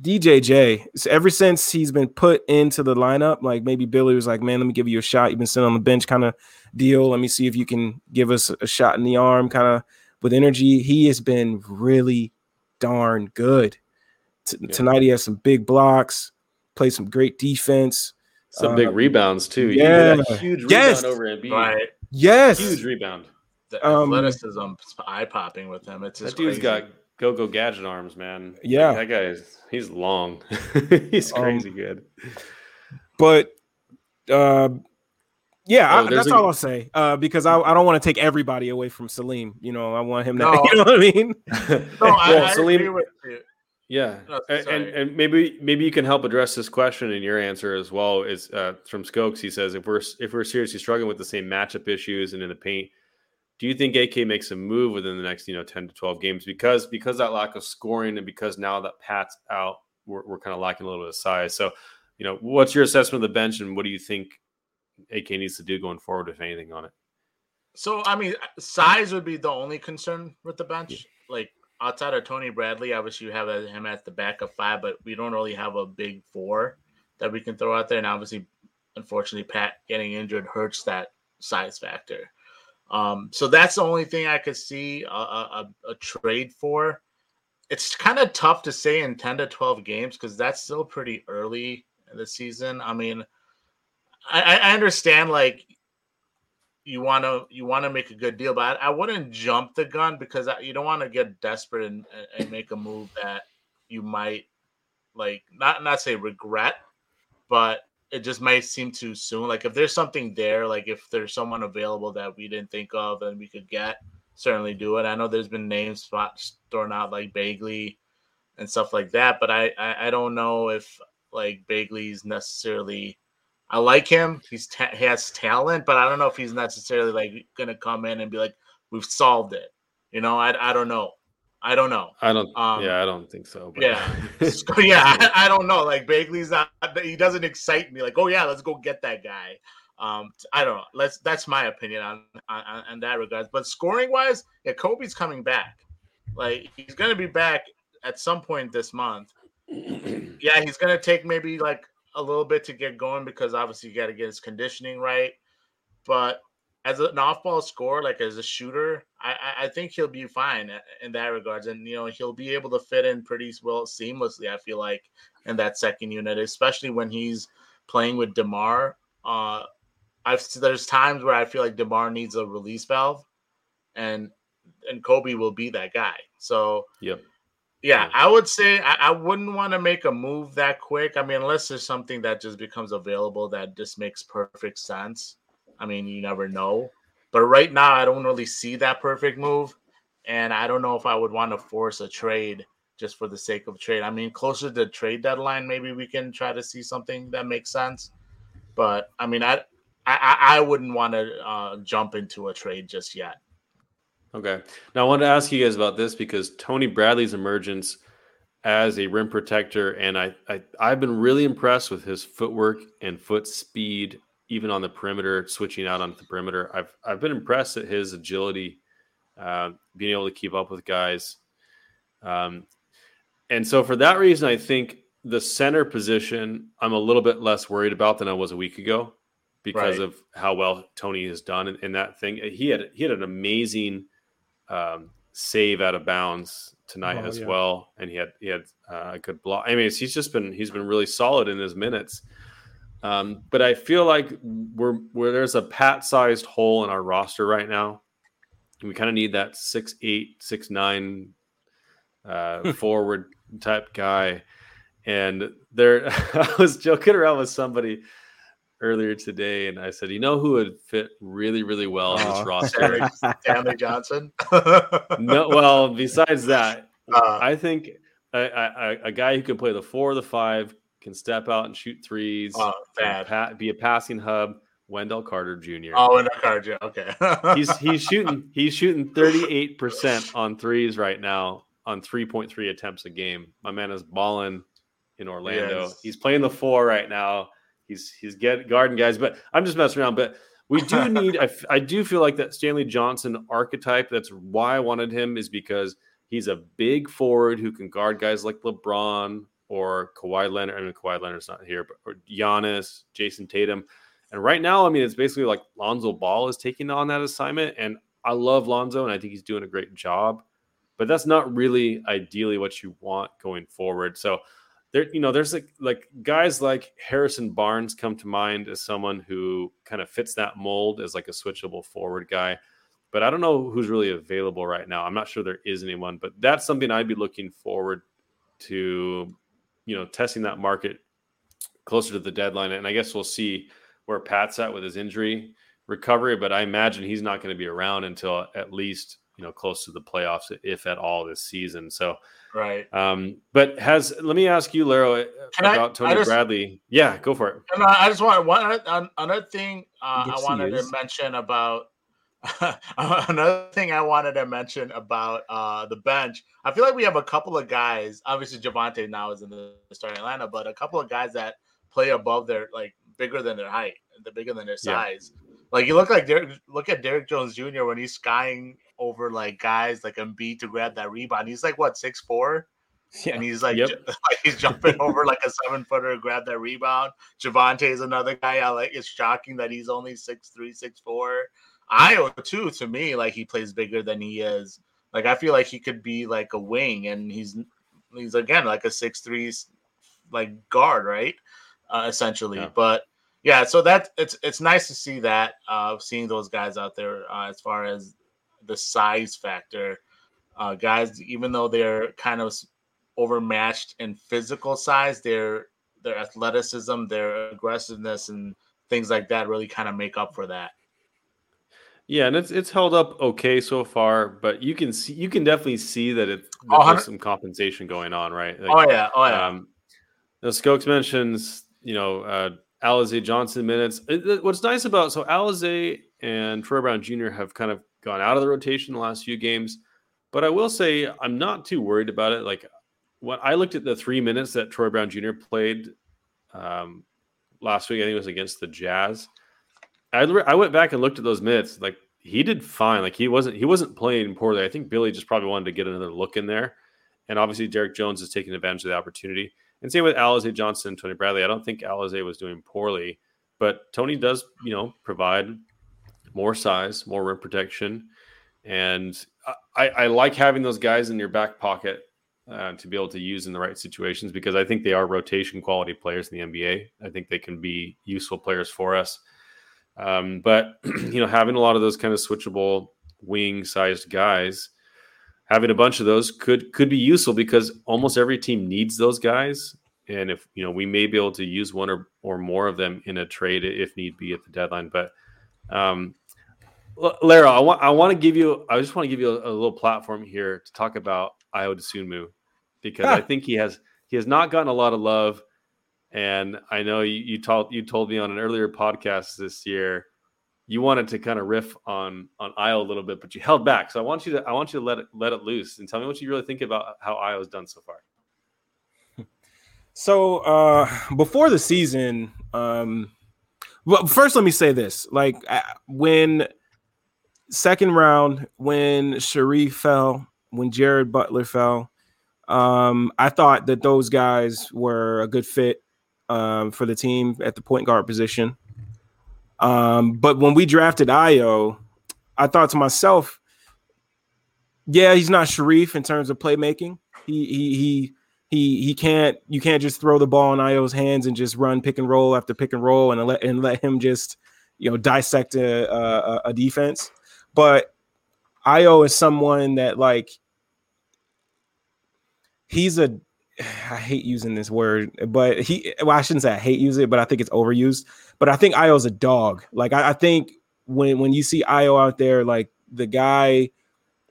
DJJ, ever since he's been put into the lineup, like maybe Billy was like, "Man, let me give you a shot. You've been sitting on the bench, kind of deal. Let me see if you can give us a shot in the arm, kind of with energy." He has been really darn good. T- yeah. Tonight he has some big blocks, played some great defense, some um, big rebounds too. Yeah, huge rebound yes. over Embiid. Right. Yes, huge rebound. The um, athleticism eye popping with him. It's that dude's crazy. got go go gadget arms, man. Yeah, like, that guy is he's long. he's um, crazy um, good. But uh, yeah, oh, I, that's a, all I'll say. Uh, because I, I don't want to take everybody away from Salim. You know, I want him to. No. You know what I mean? no, I, well, I Salim. Yeah, oh, and, and maybe maybe you can help address this question in your answer as well. Is uh, from Skokes? He says if we're if we're seriously struggling with the same matchup issues and in the paint, do you think AK makes a move within the next you know ten to twelve games because because that lack of scoring and because now that Pat's out, we're, we're kind of lacking a little bit of size. So, you know, what's your assessment of the bench and what do you think AK needs to do going forward, if anything, on it? So, I mean, size would be the only concern with the bench. Yeah. Like outside of Tony Bradley, obviously you have him at the backup five, but we don't really have a big four that we can throw out there. And obviously, unfortunately, Pat getting injured hurts that size factor. Um, so that's the only thing I could see a, a, a trade for. It's kind of tough to say in 10 to 12 games because that's still pretty early in the season. I mean, I, I understand like you want to you want to make a good deal, but I, I wouldn't jump the gun because I, you don't want to get desperate and, and make a move that you might like not not say regret, but it just might seem too soon. Like if there's something there, like if there's someone available that we didn't think of and we could get, certainly do it. I know there's been names thrown out like Bagley and stuff like that, but I I, I don't know if like Bagley's necessarily I like him. He's ta- he has talent, but I don't know if he's necessarily like gonna come in and be like, "We've solved it." You know, I I don't know. I don't know. I don't. Um, yeah, I don't think so. But. Yeah, yeah, I, I, don't know. Like Bagley's not. He doesn't excite me. Like, oh yeah, let's go get that guy. Um, I don't know. Let's. That's my opinion on on, on that regards. But scoring wise, yeah, Coby's coming back. Like he's gonna be back at some point this month. yeah, he's gonna take maybe like a little bit to get going because obviously you got to get his conditioning right. But as an off-ball scorer, like as a shooter, I, I think he'll be fine in that regards, and you know he'll be able to fit in pretty well seamlessly. I feel like in that second unit, especially when he's playing with Demar. Uh, I've there's times where I feel like Demar needs a release valve, and and Coby will be that guy. So yep. Yeah, I would say I, I wouldn't want to make a move that quick. I mean, unless there's something that just becomes available that just makes perfect sense. I mean, you never know. But right now, I don't really see that perfect move. And I don't know if I would want to force a trade just for the sake of trade. I mean, closer to trade deadline, maybe we can try to see something that makes sense. But I mean, I I, I wouldn't want to uh, jump into a trade just yet. Okay. Now I wanted to ask you guys about this because Tony Bradley's emergence as a rim protector, and I, I I've been really impressed with his footwork and foot speed, even on the perimeter, switching out on the perimeter. I've I've been impressed at his agility, uh, being able to keep up with guys. Um, and so for that reason, I think the center position I'm a little bit less worried about than I was a week ago because right. of how well Tony has done in, in, that thing. He had he had an amazing um, save out of bounds tonight oh, as yeah. well, and he had he had uh, a good block. I mean, he's just been he's been really solid in his minutes. Um, but I feel like we're where there's a pat sized hole in our roster right now. We kind of need that six eight six nine uh, forward type guy. And there, I was joking around with somebody earlier today, and I said, you know who would fit really, really well on this roster? Stanley Johnson. no, well, besides that, uh, I think a, a, a, guy who can play the four or the five can step out and shoot threes, uh, pa- be a passing hub. Wendell Carter Jr. Oh, Wendell Carter, okay. he's he's shooting he's shooting thirty eight percent on threes right now on three point three attempts a game. My man is balling in Orlando. Yes. He's playing the four right now he's he's get guarding guys. But I'm just messing around. But we do need. I, I do feel like that Stanley Johnson archetype. That's why I wanted him is because he's a big forward who can guard guys like LeBron or Kawhi Leonard. I mean, Kawhi Leonard's not here, but or Giannis, Jayson Tatum. And right now, I mean, it's basically like Lonzo Ball is taking on that assignment. And I love Lonzo, and I think he's doing a great job. But that's not really ideally what you want going forward. So there, you know, there's like like guys like Harrison Barnes come to mind as someone who kind of fits that mold as like a switchable forward guy. but I don't know who's really available right now. I'm not sure there is anyone, but that's something I'd be looking forward to, you know, testing that market closer to the deadline. And I guess we'll see where Pat's at with his injury recovery, but I imagine he's not going to be around until at least you know close to the playoffs, if at all, this season. So, right. Um, but has let me ask you, Laro, Can about I, Tony I just, Bradley. Yeah, go for it. I just want one another thing uh, I wanted to mention about. another thing I wanted to mention about uh, the bench, I feel like we have a couple of guys. Obviously, Javonte now is in the starting Atlanta, but a couple of guys that play above their like bigger than their height, they're bigger than their size. Yeah. Like you look like Derrick, look at Derrick Jones Jr. when he's skying over like guys like Embiid to grab that rebound. He's like what six four, yeah. and he's like, yep. he's jumping over like a seven footer to grab that rebound. Javonte is another guy. I like. It's shocking that he's only six three, six four. Ayo too. To me, like he plays bigger than he is. Like I feel like he could be like a wing, and he's he's again like a six three like guard, right? Uh, essentially, yeah. but yeah, so that it's it's nice to see that uh, seeing those guys out there uh, as far as the size factor. Uh, guys, even though they're kind of overmatched in physical size, their their athleticism, their aggressiveness, and things like that really kind of make up for that. Yeah, and it's it's held up okay so far, but you can see you can definitely see that it's there's some compensation going on, right? Like, oh yeah, oh yeah. Um, Skokes mentions, you know, uh, Alize Johnson minutes. What's nice about so Alize and Troy Brown Jr. have kind of gone out of the rotation the last few games, but I will say I'm not too worried about it. Like when I looked at the three minutes that Troy Brown Jr. played um, last week, I think it was against the Jazz. I, I went back and looked at those minutes. Like he did fine. Like he wasn't he wasn't playing poorly. I think Billy just probably wanted to get another look in there, and obviously Derrick Jones is taking advantage of the opportunity. And same with Alize Johnson and Tony Bradley. I don't think Alize was doing poorly, but Tony does, you know, provide more size, more rim protection. And I, I like having those guys in your back pocket uh, to be able to use in the right situations because I think they are rotation quality players in the NBA. I think they can be useful players for us. Um, but you know, having a lot of those kind of switchable wing sized guys having a bunch of those could could be useful because almost every team needs those guys. And if you know, we may be able to use one or, or more of them in a trade if need be at the deadline. But um, Lara, I want I want to give you I just want to give you a, a, little platform here to talk about Ayo Dosunmu because I think he has he has not gotten a lot of love. And I know you, you told you told me on an earlier podcast this year you wanted to kind of riff on on Ayo a little bit, but you held back. So I want you to I want you to let it let it loose and tell me what you really think about how Ayo's done so far. So uh before the season, um well first let me say this. Like when second round, when Sharif fell, when Jared Butler fell, um, I thought that those guys were a good fit um, for the team at the point guard position. Um, but when we drafted Ayo, I thought to myself, yeah, he's not Sharif in terms of playmaking. He he he he he can't you can't just throw the ball in Ayo's hands and just run pick and roll after pick and roll and let and let him just you know dissect a, a, a defense. But Ayo is someone that like he's a I hate using this word, but he well, I shouldn't say I hate use it, but I think it's overused. But I think Ayo's a dog. Like I, I think when when you see Ayo out there, like the guy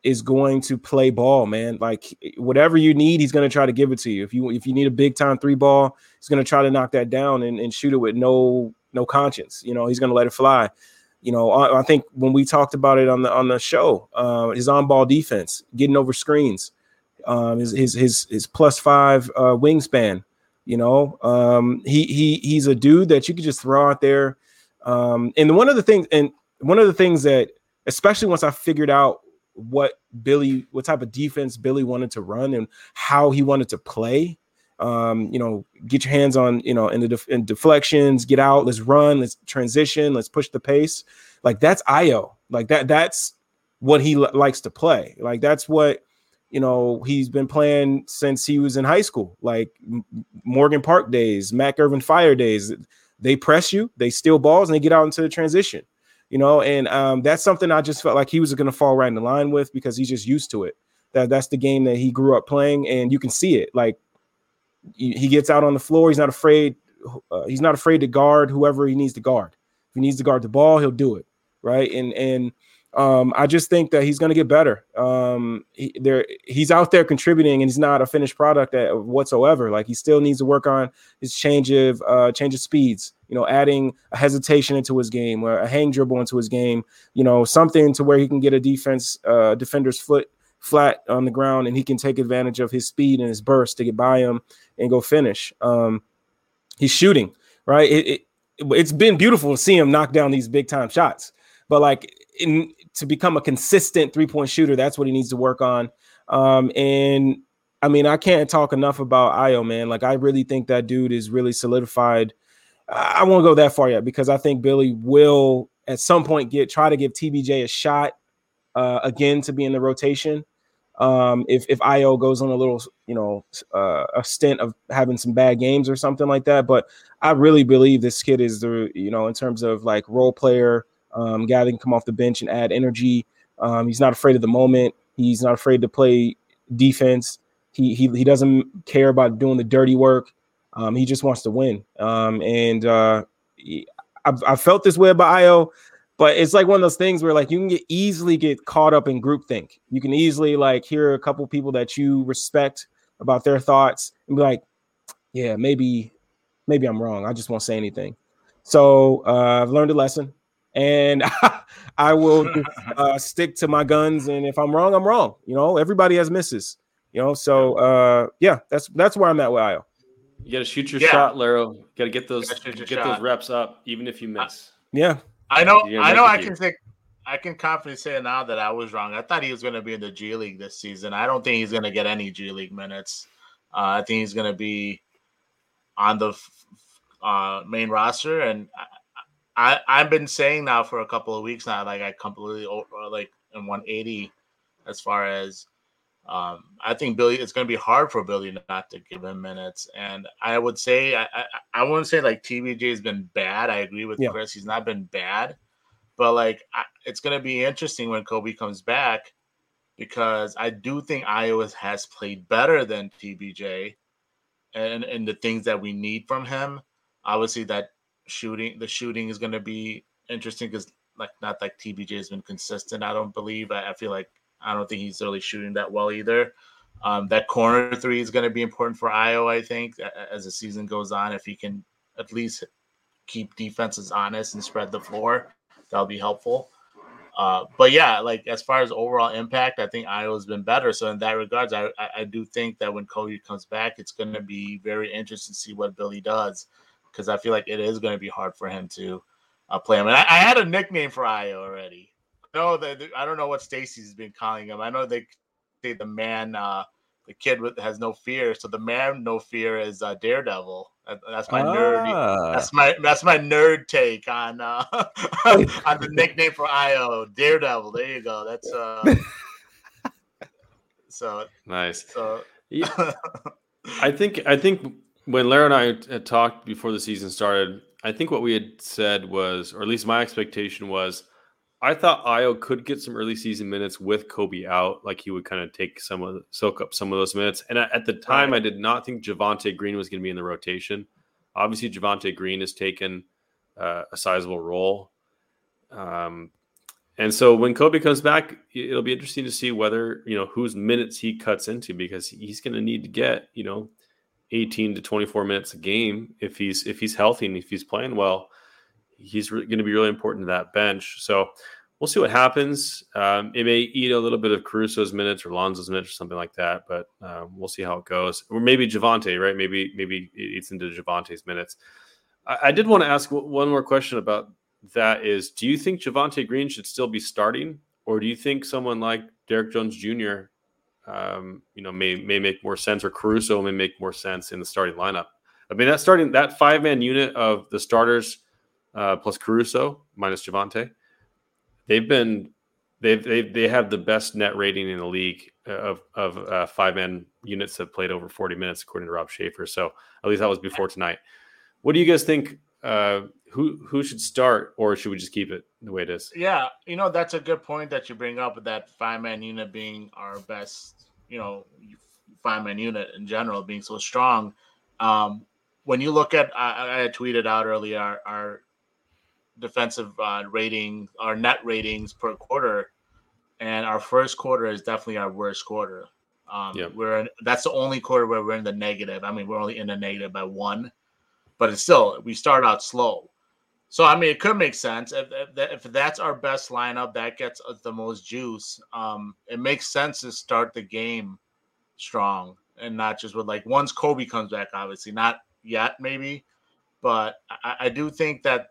is going to play ball, man. Like whatever you need, he's going to try to give it to you. If you if you need a big time three ball, he's going to try to knock that down and, and shoot it with no no conscience. You know, he's going to let it fly. You know, I, I, think when we talked about it on the on the show, uh, his on ball defense, getting over screens, um, his his his his plus five uh, wingspan. You know, um, he he he's a dude that you could just throw out there. Um, and one of the things, and one of the things that, especially once I figured out what Billy, what type of defense Billy wanted to run and how he wanted to play. Um, you know, get your hands on, you know, in the def- in deflections, get out, let's run, let's transition, let's push the pace. Like that's Ayo. Like that. That's what he l- likes to play. Like that's what you know, he's been playing since he was in high school, like Morgan Park days, Mac Irvin Fire days. They press you, they steal balls, and they get out into the transition. you know, and um, that's something I just felt like he was going to fall right in the line with because he's just used to it. That that's the game that he grew up playing, and you can see it. Like he gets out on the floor, he's not afraid. Uh, he's not afraid to guard whoever he needs to guard. If he needs to guard the ball, he'll do it, right? And and um, I just think that he's going to get better. Um, he, there, he's out there contributing, and he's not a finished product at, whatsoever. Like he still needs to work on his change of uh, change of speeds. You know, adding a hesitation into his game or a hang dribble into his game. You know, something to where he can get a defense uh, defender's foot flat on the ground, and he can take advantage of his speed and his burst to get by him and go finish. Um, he's shooting right. It, it, it's been beautiful to see him knock down these big time shots, but like in to become a consistent three point shooter, that's what he needs to work on. Um, and I mean, I can't talk enough about Ayo, man. Like, I really think that dude is really solidified. I won't go that far yet because I think Billy will at some point get try to give TBJ a shot uh, again to be in the rotation. Um, if if Ayo goes on a little, you know, uh, a stint of having some bad games or something like that, but I really believe this kid is the, you know, in terms of like role player, um, guy that can come off the bench and add energy. Um, he's not afraid of the moment. He's not afraid to play defense. He he, he doesn't care about doing the dirty work. Um, he just wants to win. Um, and uh, I've, I've felt this way about Ayo, but it's like one of those things where like you can get easily get caught up in groupthink. You can easily like hear a couple people that you respect about their thoughts and be like, yeah, maybe maybe I'm wrong. I just won't say anything. So uh, I've learned a lesson and I will uh, stick to my guns. And if I'm wrong, I'm wrong. You know, everybody has misses. You know, so uh, yeah, that's that's where I'm at with Ayo. You got to shoot your yeah. shot, Laro. You got to get those get shot. those reps up, even if you miss. Yeah, I know. I know. I can say. I can confidently say now that I was wrong. I thought he was going to be in the G League this season. I don't think he's going to get any G League minutes. Uh, I think he's going to be on the uh, main roster, and I I've been saying now for a couple of weeks now, like I completely over, like in 180 as far as um, I think Billy it's going to be hard for Billy not to give him minutes, and I would say I I, I wouldn't say like TBJ has been bad. I agree with yeah. Chris; he's not been bad, but like I, it's going to be interesting when Coby comes back because I do think Ayo has played better than TBJ, and and the things that we need from him. Obviously, that shooting. The shooting is going to be interesting because like not like TBJ has been consistent. I don't believe. I, I, feel like I don't think he's really shooting that well either. Um, that corner three is going to be important for Ayo, I think as the season goes on, if he can at least keep defenses honest and spread the floor, that'll be helpful. Uh, but yeah, like as far as overall impact, I think Ayo's been better. So in that regards, I, I, do think that when Coby comes back, it's going to be very interesting to see what Billy does because I feel like it is going to be hard for him to uh, play him. And I, I, had a nickname for Ayo already. No, that I don't know what Stacy's been calling him. I know they say the man, uh, the kid with has no fear. So the man no fear is uh, Daredevil. that's my ah. nerdy. That's my that's my nerd take on uh, on the nickname for Ayo, Daredevil. There you go. That's uh. so nice. So. Yeah. I think I think when Lara and I had talked before the season started, I think what we had said was, or at least my expectation was, I thought Ayo could get some early season minutes with Coby out, like he would kind of take some of soak up some of those minutes. And at the time, right. I did not think Javonte Green was going to be in the rotation. Obviously, Javonte Green has taken uh, a sizable role. Um, and so when Coby comes back, it'll be interesting to see whether you know whose minutes he cuts into because he's going to need to get you know 18 to 24 minutes a game if he's if he's healthy and if he's playing well he's re- going to be really important to that bench. So we'll see what happens. Um, it may eat a little bit of caruso's minutes or lonzo's minutes or something like that but um, we'll see how it goes. Or maybe javonte right? Maybe maybe it eats into javonte's minutes. I, I did want to ask one more question about that is do you think javonte green should still be starting? Or do you think someone like Derrick jones jr um, you know, may may make more sense, or Caruso may make more sense in the starting lineup. I mean, that starting that five man unit of the starters uh, plus Caruso minus Javonte, they've been they've they they have the best net rating in the league of of uh, five man units that played over forty minutes according to Rob Schaefer. So at least that was before tonight. What do you guys think? Uh, who who should start, or should we just keep it the way it is? Yeah, you know that's a good point that you bring up that five man unit being our best, you know, five man unit in general being so strong. Um, when you look at, I, I tweeted out earlier our, our defensive uh, rating, our net ratings per quarter, and our first quarter is definitely our worst quarter. Um, yep. We're in, that's the only quarter where we're in the negative. I mean, we're only in the negative by one, but it's still we start out slow. So I mean, it could make sense if, if, if that's our best lineup, that gets us the most juice. Um, it makes sense to start the game strong and not just with like once Coby comes back, obviously not yet, maybe, but I, I do think that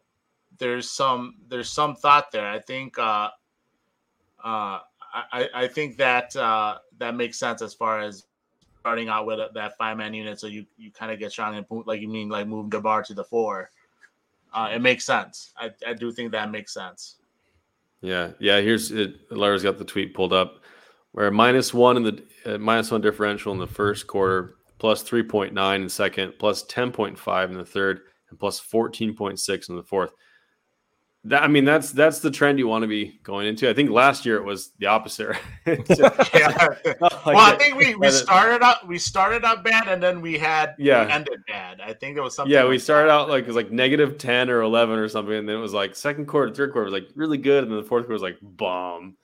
there's some there's some thought there. I think uh, uh, I, I think that uh, that makes sense as far as starting out with that five man unit, so you you kind of get strong and like you mean like move the bar to the four. Uh, it makes sense. I, I do think that makes sense. Yeah, yeah. Here's it. Lara's got the tweet pulled up. Where minus one in the uh, minus one differential in the first quarter, plus 3.9 in the second, plus 10.5 in the third, and plus 14.6 in the fourth. That I mean, that's that's the trend you want to be going into. I think last year it was the opposite. yeah. like well, I think we, we started out we started out bad and then we had yeah we ended bad. I think it was something. Yeah, like we started that. out like it was like negative ten or eleven or something, and then it was like second quarter, third quarter was like really good, and then the fourth quarter was like bomb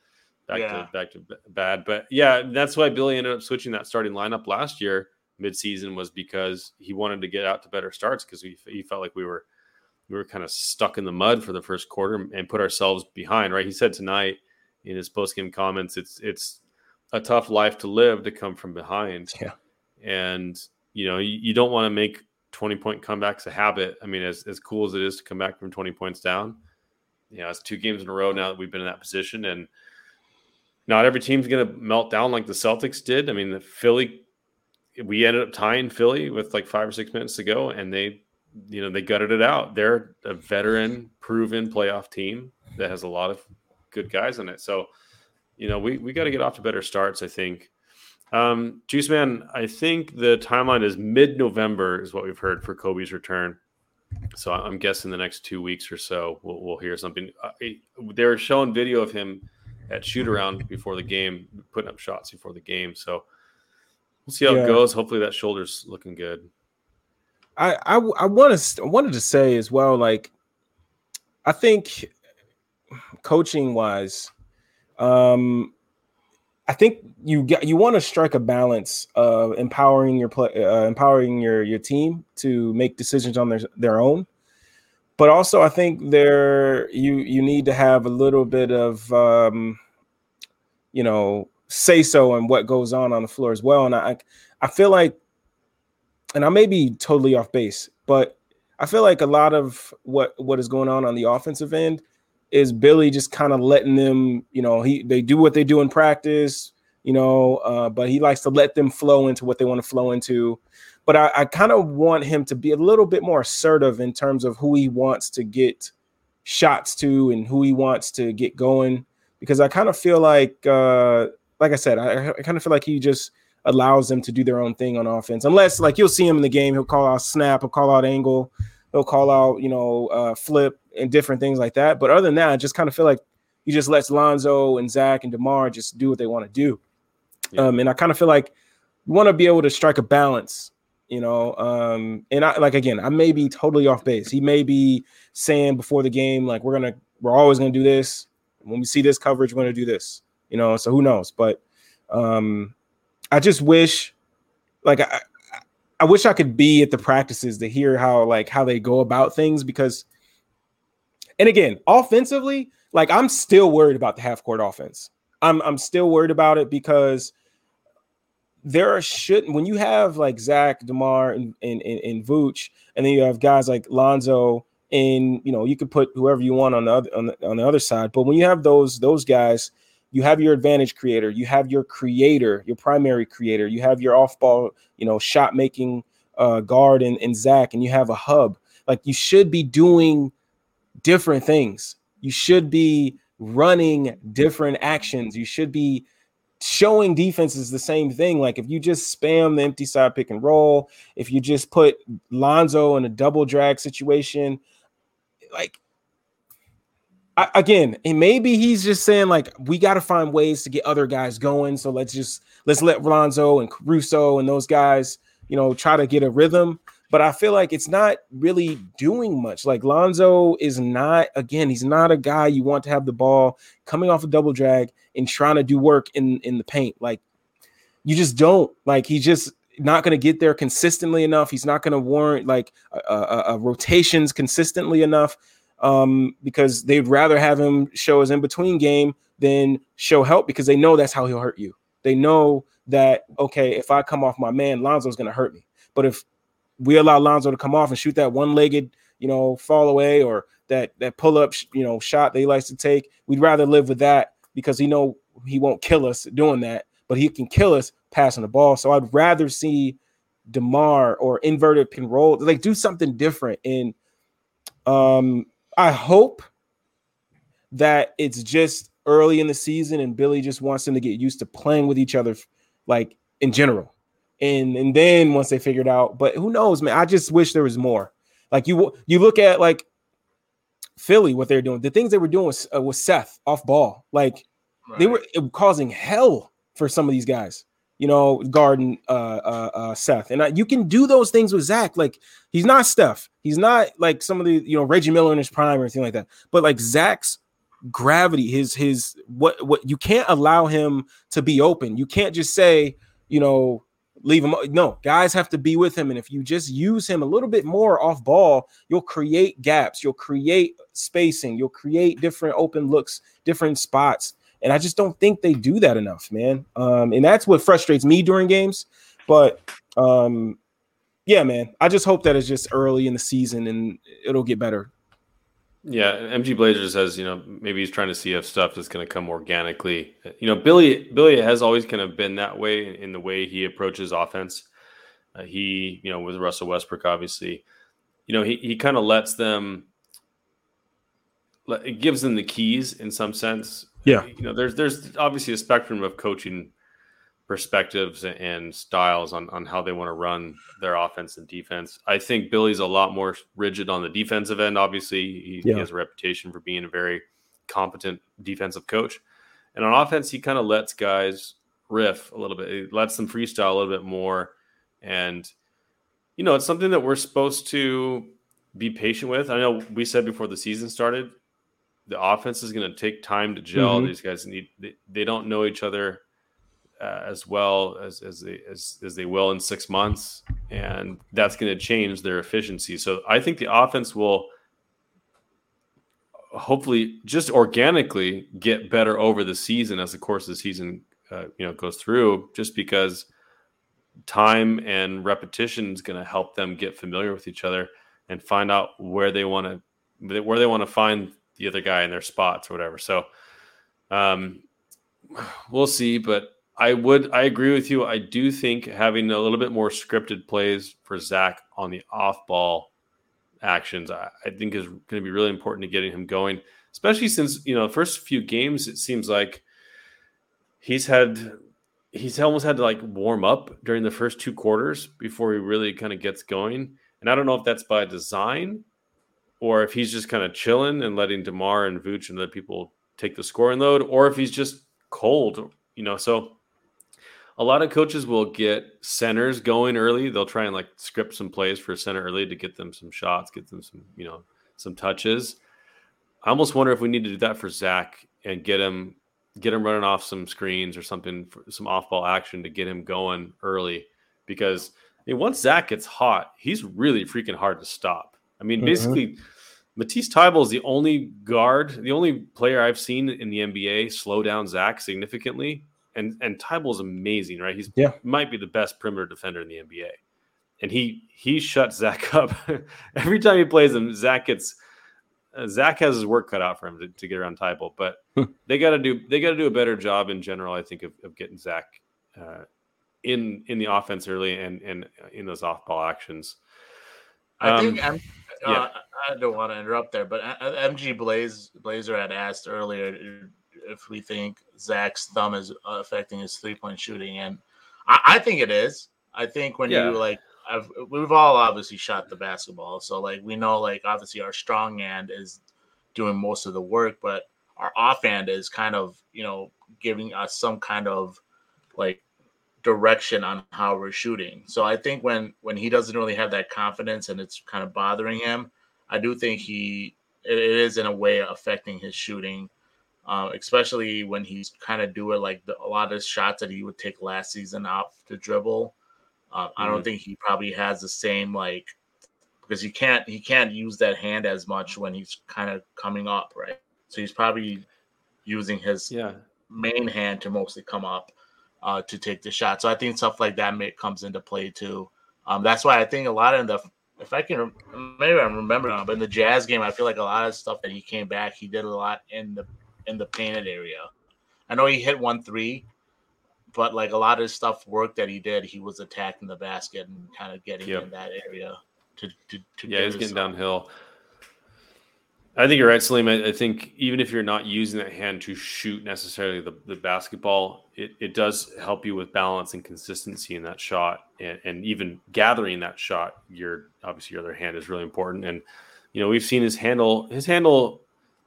back yeah. to back to bad. But yeah, that's why Billy ended up switching that starting lineup last year midseason was because he wanted to get out to better starts because he, he felt like we were we were kind of stuck in the mud for the first quarter and put ourselves behind. Right? He said tonight in his post game comments, it's it's a tough life to live to come from behind. Yeah, and you know you, you don't want to make 20 point comebacks a habit. I mean, as, as cool as it is to come back from 20 points down, you know, it's two games in a row now that we've been in that position. And not every team's going to melt down like the Celtics did. I mean, the Philly, we ended up tying Philly with like five or six minutes to go, and they, you know, they gutted it out. They're a veteran, proven playoff team that has a lot of good guys in it. So, you know, we we got to get off to better starts. I think. Um, Juice Man, I think the timeline is mid-November is what we've heard for Coby's return. So I'm guessing the next two weeks or so we'll, we'll hear something. Uh, they're showing video of him at shoot around before the game, putting up shots before the game. So we'll see how yeah. it goes. Hopefully that shoulder's looking good. I I, I want to wanted to say as well, like I think coaching wise, um, I think you get you want to strike a balance of empowering your play, uh, empowering your your team to make decisions on their their own, but also I think there you you need to have a little bit of um, you know say so and what goes on on the floor as well. And I I feel like, and I may be totally off base, but I feel like a lot of what what is going on on the offensive end is Billy just kind of letting them, you know, he they do what they do in practice, you know, uh, but he likes to let them flow into what they want to flow into. But I, I kind of want him to be a little bit more assertive in terms of who he wants to get shots to and who he wants to get going because I kind of feel like, uh, like I said, I, I kind of feel like he just allows them to do their own thing on offense. Unless, like, you'll see him in the game, he'll call out snap, he'll call out angle, he'll call out, you know, uh, flip and different things like that. But other than that, I just kind of feel like he just lets Lonzo and Zach and DeMar just do what they want to do. Yeah. Um, and I kind of feel like you want to be able to strike a balance you know um and i like again i may be totally off base he may be saying before the game like we're gonna we're always gonna do this when we see this coverage we're gonna do this you know so who knows but um i just wish like i i wish i could be at the practices to hear how like how they go about things because and again offensively like i'm still worried about the half court offense i'm i'm still worried about it because there are shouldn't when you have like Zach, Demar, and and, and, and Vooch, and then you have guys like Lonzo, and you know you could put whoever you want on the other on the, on the other side. But when you have those those guys, you have your advantage creator, you have your creator, your primary creator, you have your off ball, you know, shot making uh, guard and, and Zach, and you have a hub. Like you should be doing different things. You should be running different actions. You should be showing defense is the same thing. Like if you just spam the empty side pick and roll, if you just put Lonzo in a double drag situation, like Again, and maybe he's just saying like we got to find ways to get other guys going. So let's just let's let Lonzo and Caruso and those guys, you know, try to get a rhythm. But I feel like it's not really doing much. Like Lonzo is not, again, he's not a guy you want to have the ball coming off a double drag and trying to do work in in the paint. Like you just don't. Like he's just not going to get there consistently enough. He's not going to warrant like a, a, a rotations consistently enough um, because they'd rather have him show his in between game than show help because they know that's how he'll hurt you. They know that okay, if I come off my man, Lonzo's going to hurt me. But if we allow Lonzo to come off and shoot that one-legged, you know, fall away or that that pull-up, you know, shot that he likes to take, we'd rather live with that because he know he won't kill us doing that, but he can kill us passing the ball. So I'd rather see DeMar or inverted pin roll, like do something different. And um, I hope that it's just early in the season and Billy just wants them to get used to playing with each other, like in general. And and then once they figure it out, but who knows, man? I just wish there was more. Like you you look at like Philly, what they're doing, the things they were doing with, uh, with Seth off ball, like right. they were causing hell for some of these guys you know, Garden, uh, uh, uh, Seth, and you can do those things with Zach. Like he's not Steph, he's not like some of the you know Reggie Miller in his prime or anything like that. But like Zach's gravity, his his what what you can't allow him to be open. You can't just say you know leave him. No, guys have to be with him, and if you just use him a little bit more off ball, you'll create gaps, you'll create spacing, you'll create different open looks, different spots and I just don't think they do that enough, man. Um, and that's what frustrates me during games. But um, yeah, man, I just hope that it's just early in the season and it'll get better. Yeah, MG Blazer says, you know, maybe he's trying to see if stuff is going to come organically. You know, Billy Billy has always kind of been that way in the way he approaches offense. Uh, he, you know, with Russell Westbrook, obviously, you know, he he kind of lets them, it gives them the keys in some sense yeah, you know, there's there's obviously a spectrum of coaching perspectives and styles on on how they want to run their offense and defense. I think Billy's a lot more rigid on the defensive end. Obviously, he, yeah. he has a reputation for being a very competent defensive coach, and on offense, he kind of lets guys riff a little bit. He lets them freestyle a little bit more, and you know, it's something that we're supposed to be patient with. I know we said before the season started the offense is going to take time to gel. Mm-hmm. These guys need they, they, don't know each other uh, as well as as they as, as they will in six months, and that's going to change their efficiency. So I think the offense will hopefully just organically get better over the season as the course of the season uh, you know goes through, just because time and repetition is going to help them get familiar with each other and find out where they want to where they want to find the other guy in their spots or whatever. So um, we'll see. But I would I agree with you. I do think having a little bit more scripted plays for Zach on the off ball actions, I, I think is going to be really important to getting him going. Especially since you know the first few games, it seems like he's had he's almost had to like warm up during the first two quarters before he really kind of gets going. And I don't know if that's by design or if he's just kind of chilling and letting Demar and Vooch and other people take the scoring load, or if he's just cold, you know. So a lot of coaches will get centers going early. They'll try and like script some plays for a center early to get them some shots, get them some, you know, some touches. I almost wonder if we need to do that for Zach and get him get him running off some screens or something, some off ball action to get him going early. Because I mean, once Zach gets hot, he's really freaking hard to stop. I mean, mm-hmm. basically, Matisse Thybulle is the only guard, the only player I've seen in the NBA slow down Zach significantly. And and Thybulle is amazing, right? He's yeah. might be the best perimeter defender in the NBA. And he he shuts Zach up every time he plays him. Zach gets uh, Zach has his work cut out for him to, to get around Thybulle, but they got to do they got to do a better job in general. I think of, of getting Zach uh, in in the offense early and and in those off ball actions. I um, think I'm, yeah. Uh, I don't want to interrupt there, but uh, uh, MG Blaze Blazer had asked earlier uh, if we think Zach's thumb is affecting his three point shooting, and I, I, think it is. I think when yeah. you like, I've we've all obviously shot the basketball, so like we know like obviously our strong hand is doing most of the work, but our offhand is kind of you know giving us some kind of like direction on how we're shooting. So I think when when he doesn't really have that confidence and it's kind of bothering him, I do think he it is in a way affecting his shooting, uh, especially when he's kind of doing like the, a lot of shots that he would take last season off the dribble. Uh, mm-hmm. I don't mm-hmm. think he probably has the same like because he can't he can't use that hand as much when he's kind of coming up, right? So he's probably using his yeah. main hand to mostly come up uh, to take the shot. So I think stuff like that may, comes into play too. Um, that's why I think a lot of the if I can maybe I'm remembering, but in the Jazz game, I feel like a lot of stuff that he came back, he did a lot in the in the painted area. I know he hit one three, but like a lot of stuff work that he did, he was attacking the basket and kind of getting yep. in that area to to, to yeah, he's getting downhill. I think you're right, Salim. I, I, think even if you're not using that hand to shoot necessarily the, the basketball, it, it does help you with balance and consistency in that shot, and, and even gathering that shot. Your obviously your other hand is really important, and you know we've seen his handle. His handle,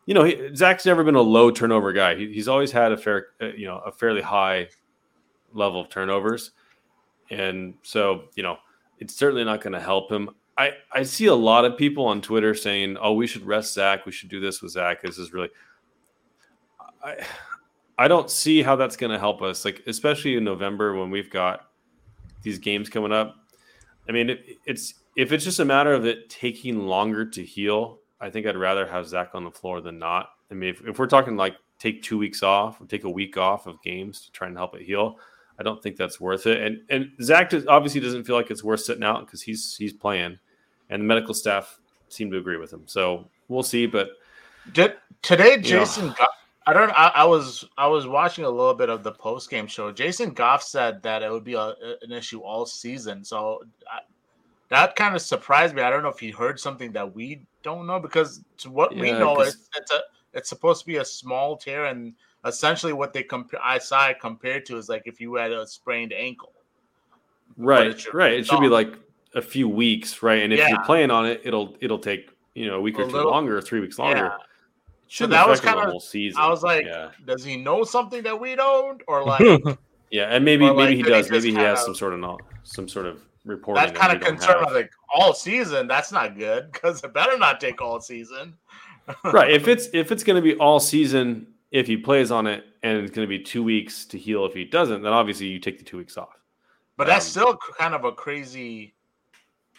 you know, he, Zach's never been a low turnover guy. He, he's always had a fair, uh, you know, a fairly high level of turnovers, and so you know it's certainly not going to help him. I, I see a lot of people on Twitter saying, "Oh, we should rest Zach. We should do this with Zach. This is really." I I don't see how that's going to help us. Like especially in November when we've got these games coming up. I mean, it, it's if it's just a matter of it taking longer to heal. I think I'd rather have Zach on the floor than not. I mean, if, if we're talking like take two weeks off take a week off of games to try and help it heal, I don't think that's worth it. And and Zach obviously doesn't feel like it's worth sitting out because he's he's playing and the medical staff seem to agree with him. So we'll see. But Did, today, Jason, Goff, I don't. I, I, was I was watching a little bit of the post game show. Jason Goff said that it would be a, an issue all season. So I, that kind of surprised me. I don't know if he heard something that we don't know because to what yeah, we know, it's, it's a it's supposed to be a small tear, and essentially what they compare I saw it compared to is like if you had a sprained ankle. Right, right. It should be like a few weeks, right? And if yeah. you're playing on it, it'll it'll take you know a week or a two little, longer, three weeks longer. Yeah. So that was kind of season. I was like, yeah. does he know something that we don't, or like? yeah, and maybe maybe like, he does. Maybe he has of, some sort of not some sort of reporting. That kind of concern. Like all season, that's not good because it better not take all season. right. If it's if it's going to be all season, if he plays on it, and it's going to be two weeks to heal. If he doesn't, then obviously you take the two weeks off. But um, that's still kind of a crazy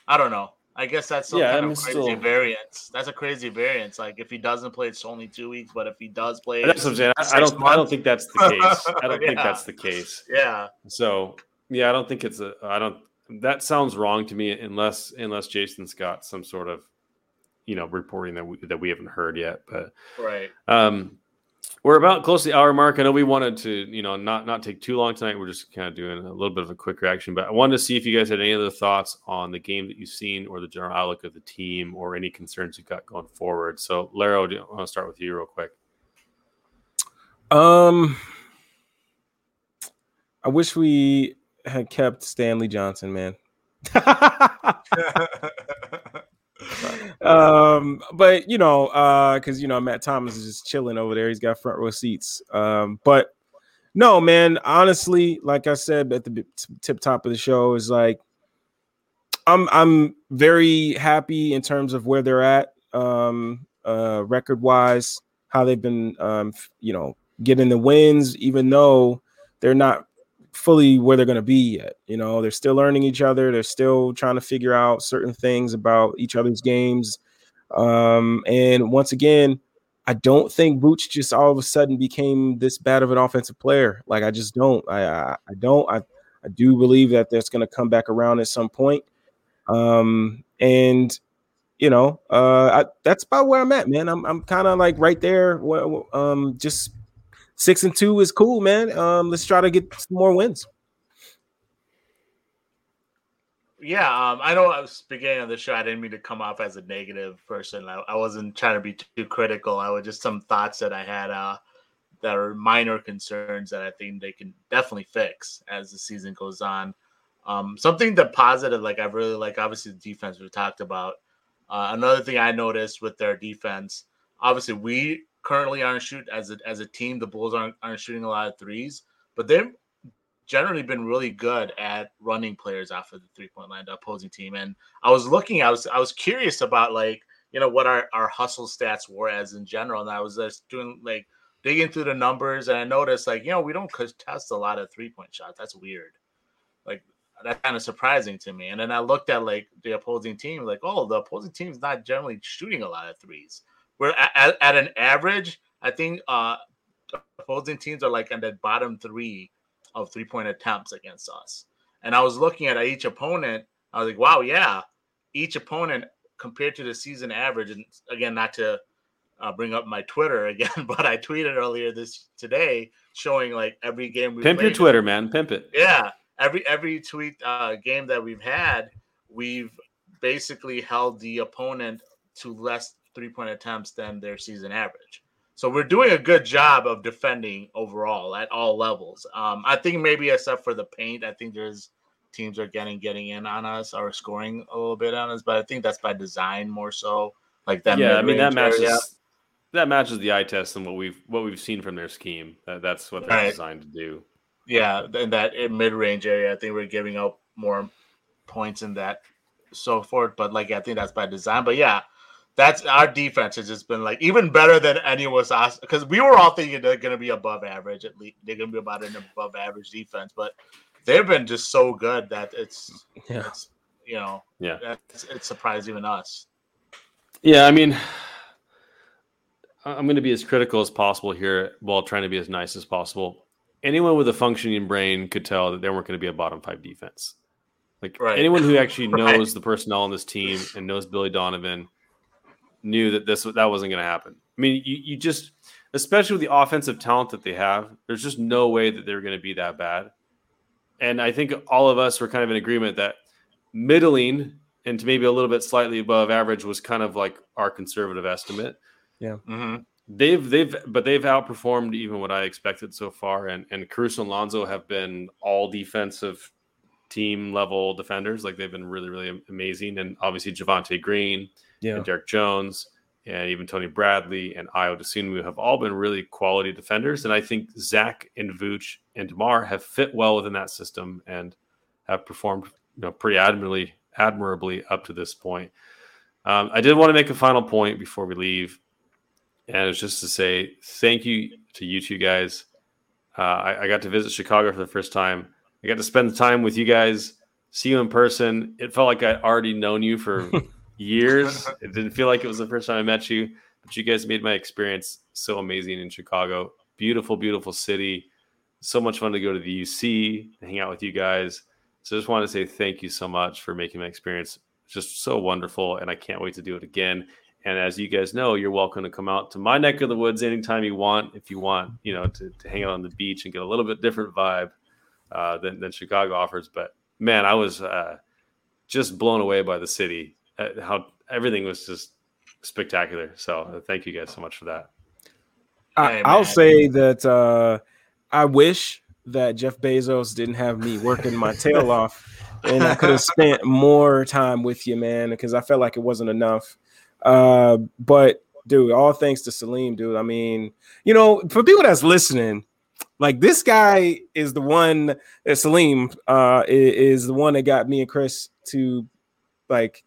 I don't know. I guess that's some yeah, kind of crazy still... variance. That's a crazy variance. Like if he doesn't play, it's only two weeks. But if he does play, that's what I'm saying. I, don't. Months. I don't think that's the case. I don't yeah. think that's the case. Yeah. So yeah, I don't think it's a. I don't. That sounds wrong to me unless unless Jason's got some sort of, you know, reporting that we that we haven't heard yet. But right. Um, we're about close to the hour mark. I know we wanted to, you know, not not take too long tonight. We're just kind of doing a little bit of a quick reaction, but I wanted to see if you guys had any other thoughts on the game that you've seen, or the general outlook of the team, or any concerns you've got going forward. So, Laro, do you want to start with you real quick? Um, I wish we had kept Stanley Johnson, man. um, but you know, uh, because you know Matt Thomas is just chilling over there. He's got front row seats. Um, but no, man. Honestly, like I said at the tip top of the show, is like I'm I'm very happy in terms of where they're at, um, uh, record wise, how they've been, um, you know, getting the wins, even though they're not fully where they're going to be yet. You know, they're still learning each other. They're still trying to figure out certain things about each other's games. Um, and once again, I don't think Vooch just all of a sudden became this bad of an offensive player. Like I just don't. I I, I don't. I I do believe that that's going to come back around at some point. Um, and you know, uh, I, that's about where I'm at, man. I'm I'm kind of like right there. Well um, just six and two is cool, man. Um, let's try to get some more wins. Yeah, um, I know I was beginning of the show. I didn't mean to come off as a negative person. I, I wasn't trying to be too critical. I was just some thoughts that I had uh, that are minor concerns that I think they can definitely fix as the season goes on. Um, something that positive, like I really like, obviously the defense we talked about. Uh, another thing I noticed with their defense, obviously we currently aren't shoot as a as a team. The Bulls aren't aren't shooting a lot of threes, but they've generally been really good at running players off of the three point line, the opposing team. And I was looking, I was I was curious about like you know what our our hustle stats were as in general, and I was just doing like digging through the numbers, and I noticed like you know we don't contest a lot of three point shots. That's weird. Like that's kind of surprising to me. And then I looked at like the opposing team, like oh the opposing team is not generally shooting a lot of threes. We're at, at an average. I think uh opposing teams are like in the bottom three of three point attempts against us. And I was looking at each opponent. I was like, wow, yeah, each opponent compared to the season average. And again, not to uh, bring up my Twitter again, but I tweeted earlier this today showing like every game we pimp your Twitter, man, pimp it. Yeah, every every tweet uh, game that we've had, we've basically held the opponent to less three point attempts than their season average. So we're doing a good job of defending overall at all levels. Um, I think maybe except for the paint, I think there's teams are getting getting in on us or scoring a little bit on us, but I think that's by design more so. Like that. Yeah, I mean that matches area. that matches the eye test and what we've what we've seen from their scheme. that's what they're right. designed to do. Yeah, in that mid range area, I think we're giving up more points in that so forth. But like I think that's by design. But yeah, that's our defense has just been like even better than anyone was because we were all thinking they're going to be above average at least they're going to be about an above average defense but they've been just so good that it's yeah. it's, you know yeah. it's, it surprised even us. Yeah i mean i'm going to be as critical as possible here while trying to be as nice as possible. Anyone with a functioning brain could tell that they weren't going to be a bottom five defense. Like right. anyone who actually knows right. the personnel on this team and knows billy donovan knew that this that wasn't going to happen. I mean, you, you just, especially with the offensive talent that they have, there's just no way that they're going to be that bad. And I think all of us were kind of in agreement that middling and to maybe a little bit slightly above average was kind of like our conservative estimate. Yeah. Mm-hmm. They've they've but they've outperformed even what I expected so far. And and Caruso and Lonzo have been all defensive team level defenders. Like they've been really really amazing. And obviously Javonte Green yeah. and Derrick Jones and even Tony Bradley and Ayo Dosunmu have all been really quality defenders. And I think Zach and Vooch and DeMar have fit well within that system and have performed you know, pretty admirably, admirably up to this point. Um, I did want to make a final point before we leave, and it's just to say thank you to you two guys. Uh, I, I got to visit Chicago for the first time. I got to spend the time with you guys, see you in person. It felt like I'd already known you for years. it didn't feel like it was the first time I met you, but you guys made my experience so amazing in Chicago. Beautiful, beautiful city. So much fun to go to the UC and hang out with you guys. So I just want to say thank you so much for making my experience just so wonderful. And I can't wait to do it again. And as you guys know, you're welcome to come out to my neck of the woods anytime you want. If you want, you know, to, to hang out on the beach and get a little bit different vibe uh, than, than Chicago offers. But man, I was uh, just blown away by the city how everything was just spectacular. So uh, thank you guys so much for that. I, will say that uh, I wish that Jeff Bezos didn't have me working my tail off, and I could have spent more time with you, man, because I felt like it wasn't enough. Uh, but dude, all thanks to Salim, dude. I mean, you know, for people that's listening, like this guy is the one. Uh, Salim uh, is, is the one that got me and Chris to like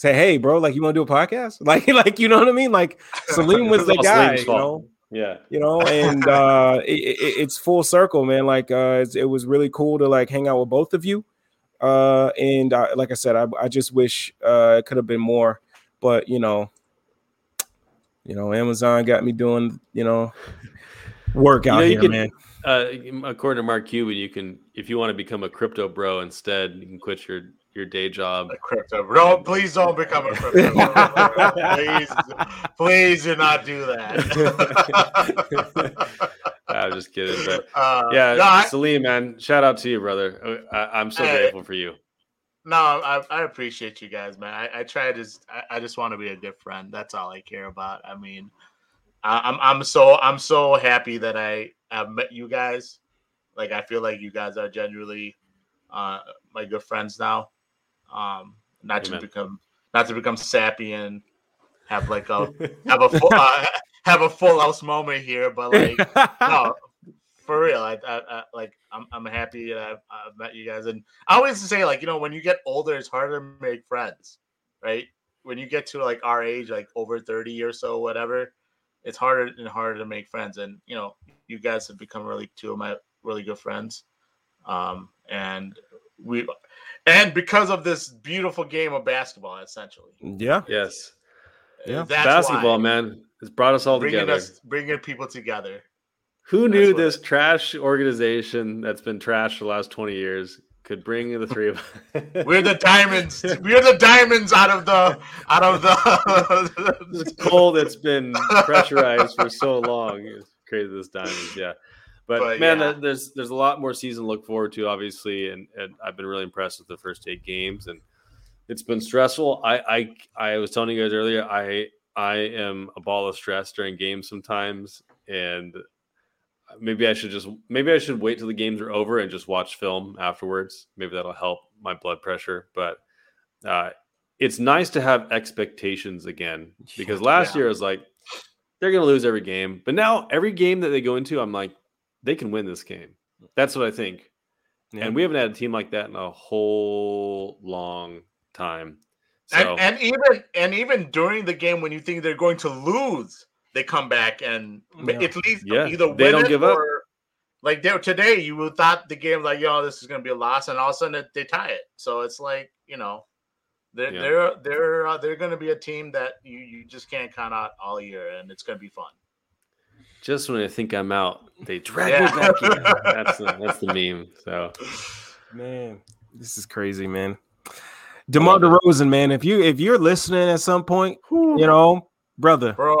say, "Hey, bro, like you want to do a podcast?" Like, like you know what I mean? Like Salim was the guy, you know. Yeah, you know, and uh, it, it, it's full circle, man. Like, uh, it was really cool to like hang out with both of you. Uh, and uh, like I said, I, I just wish uh, it could have been more, but you know, you know, Amazon got me doing, you know, work out you know, here, can, man. Uh, according to Mark Cuban, you can, if you want to become a crypto bro instead, you can quit your your day job. A crypto. Don't please don't become a crypto. please, please do not do that. I'm just kidding, but uh, yeah, no, Salim, man, shout out to you, brother. I, am so hey, grateful for you. No, I, I, appreciate you guys, man. I, I try to just, I, I just want to be a good friend. That's all I care about. I mean, I, I'm, I'm so, I'm so happy that I have met you guys. Like, I feel like you guys are genuinely uh, my good friends now. Um, not Amen. to become not to become sappy and have like a have a full, uh, have a full house moment here, but like no, for real. I, I, I like I'm I'm happy that I've, I've met you guys, and I always say like you know when you get older, it's harder to make friends, right? When you get to like our age, like over thirty or so, whatever, it's harder and harder to make friends. And you know, you guys have become really two of my really good friends, um, and we and because of this beautiful game of basketball, essentially. yeah. yes, uh, Yeah. That's basketball, why. man, has brought us all bringing together. us bringing people together. Who That's knew what- this trash organization that's been trash for the last 20 years could bring the three of us? We're the diamonds. We're the diamonds out of the out of the. this coal that's been pressurized for so long. It's crazy this diamonds, yeah. But, But, man, yeah. th- there's there's a lot more season to look forward to, obviously, and, and I've been really impressed with the first eight games, and it's been stressful. I I I was telling you guys earlier, I I am a ball of stress during games sometimes, and maybe I should just maybe I should wait till the games are over and just watch film afterwards. Maybe that'll help my blood pressure. But uh, it's nice to have expectations again because last Yeah. year I was like, they're gonna lose every game, but now every game that they go into, I'm like, they can win this game. That's what I think. Yeah. And we haven't had a team like that in a whole long time. So and, and even and even during the game when you think they're going to lose, they come back and Yeah. at least Yeah, either win they don't it give up. like they today you thought the game like yo this is going to be a loss and all of a sudden it, they tie it. So it's like you know they're Yeah. they're they're uh, they're going to be a team that you you just can't count out all year and it's going to be fun. Just when I think I'm out, they drag Yeah. me back in. That's the, that's the meme. So Man, this is crazy, man. DeMar DeRozan, man, if you if you're listening at some point, you know, brother, Bro,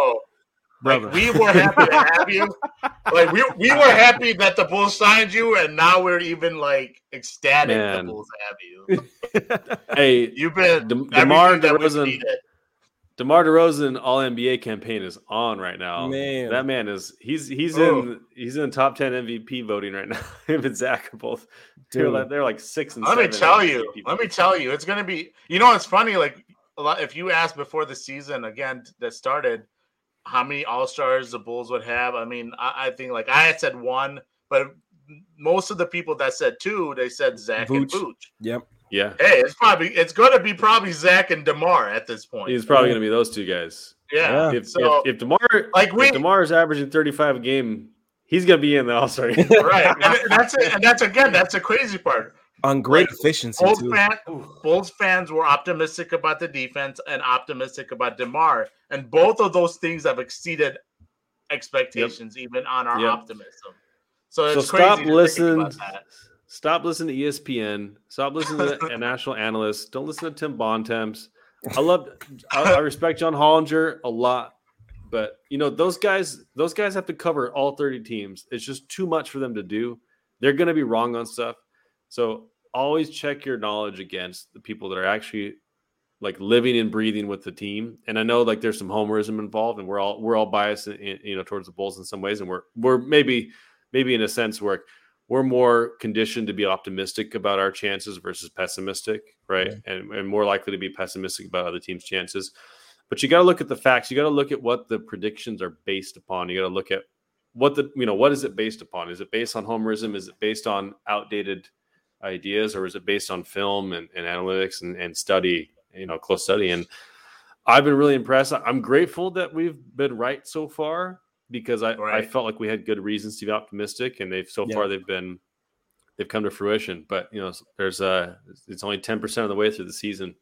brother. Like we were happy to have you. Like we we were happy that the Bulls signed you, and now we're even like ecstatic Man. the Bulls have you. hey, You've been De- everything DeMar that we DeRozan- needed. DeMar DeRozan All NBA campaign is on right now. Man. that man is he's he's Oh. in he's in top ten MVP voting right now. Him and Zach are both they're like, they're like six and Let me tell MVP you. people. Let me tell you. It's gonna be. You know, it's funny. Like a lot. If you asked before the season again that started, how many All Stars the Bulls would have? I mean, I, I think like I had said one, but most of the people that said two, they said Zach and Vooch. Vooch. Yep. Yeah, Hey, it's probably it's gonna be probably Zach and Demar at this point. he's probably gonna be those two guys. yeah. Yeah. If, So- if if Demar Like we if Demar is averaging thirty five a game, he's gonna be in the All Star. Game. Right, and that's it. And that's again, that's the crazy part. On great Like, efficiency Bulls, too. fan, Bulls fans were optimistic about the defense and optimistic about Demar, and both of those things have exceeded expectations, even on our Yep. optimism. So So stop crazy to think listening. Stop listening to ESPN. Stop listening to the national analysts. Don't listen to Tim Bontemps. I love, I, I respect John Hollinger a lot, but you know those guys. Those guys have to cover all thirty teams. It's just too much for them to do. They're going to be wrong on stuff. So always check your knowledge against the people that are actually like living and breathing with the team. And I know like there's some homerism involved, and we're all we're all biased, in, in, you know, towards the Bulls in some ways, and we're we're maybe maybe in a sense where we're more conditioned to be optimistic about our chances versus pessimistic, right? And, and more likely to be pessimistic about other teams' chances. But you got to look at the facts. You got to look at what the predictions are based upon. You got to look at what the you know what is it based upon? Is it based on homerism? Is it based on outdated ideas, or is it based on film and, and analytics and, and study? You know, close study. And I've been really impressed. I'm grateful that we've been right so far because I, I felt like we had good reasons to be optimistic, and they've so Yeah. far they've been they've come to fruition. But you know, there's uh it's only ten percent of the way through the season.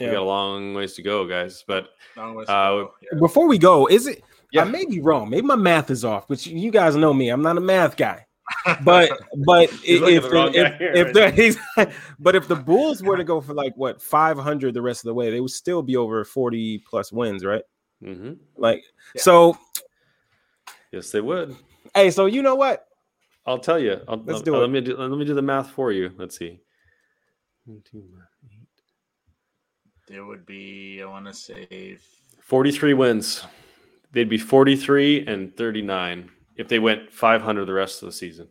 We Yeah. got a long ways to go, guys. But Long ways Uh, to go. Yeah. Before we go, is it? Yeah. I may be wrong. Maybe my math is off, but you, you guys know me. I'm not a math guy. But but if the the, if, here, if right the he's, but if the Bulls were to go for like what 500 the rest of the way, they would still be over 40 plus wins, right? mhm. Like Yeah. so. Yes, they would. Hey, so you know what? I'll tell you. I'll, Let's I'll- do uh, let it. me do let me do the math for you. Let's see. One, two, eight. There would be, I want to say, 43 wins. They'd be 43 and 39 if they went 500 the rest of the season.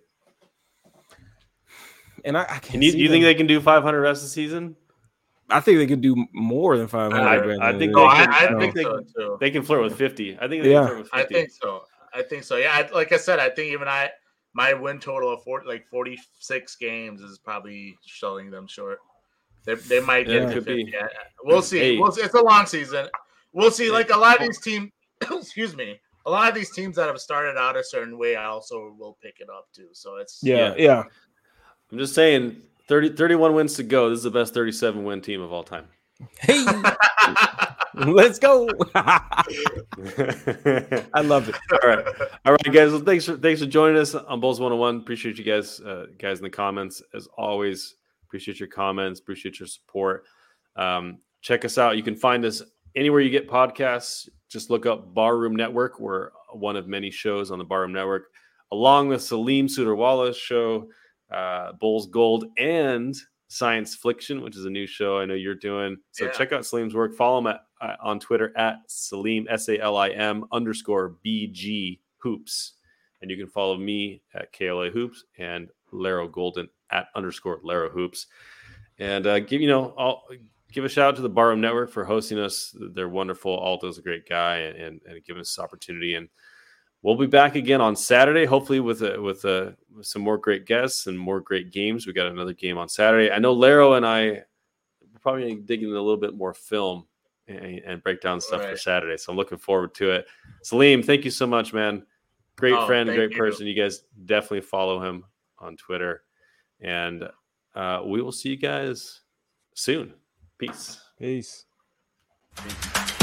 and I, I can you, you think they can do 500 rest of the season? I think they could do more than 500. I, I think, oh, they, can, I, I think they, so they can flirt with 50. I think yeah. I think so. I think so. Yeah, I, like I said, I think even I my win total of four, like 46 games is probably selling them short. They, they might get yeah, to 50. Yeah. We'll see. We'll see. It's a long season. We'll see. Like a lot of these teams, excuse me, a lot of these teams that have started out a certain way, I also will pick it up too. So it's yeah, yeah. yeah. I'm just saying 30, 31 wins to go. This is the best 37 win team of all time. Hey, let's go. I love it. All right. All right, guys. Well, thanks for thanks for joining us on Bulls 101. Appreciate you guys, uh, guys in the comments. As always, appreciate your comments, appreciate your support. Um, check us out. You can find us anywhere you get podcasts. Just look up Barroom Network. We're one of many shows on the Barroom Network, along with Salim Sudar show uh, Bulls Gold and Science Fiction, which is a new show I know you're doing. So yeah. check out Salim's work. Follow him at, uh, on Twitter at Salim S A L I M underscore B G Hoops, and you can follow me at KLA Hoops and Laro Golden at underscore Laro Hoops. And uh, give you know, I'll give a shout out to the Barroom Network for hosting us. They're wonderful. Alto's a great guy and, and, and giving us this opportunity. And we'll be back again on Saturday, hopefully with a, with, a, some more great guests and more great games. We got another game on Saturday. I know Laro and I probably digging a little bit more film and, and break down stuff right. for Saturday. So I'm looking forward to it. Salim, thank you so much, man. Great oh, friend, great you. person. You guys definitely follow him on Twitter. And uh, we will see you guys soon. Peace. Peace. Peace.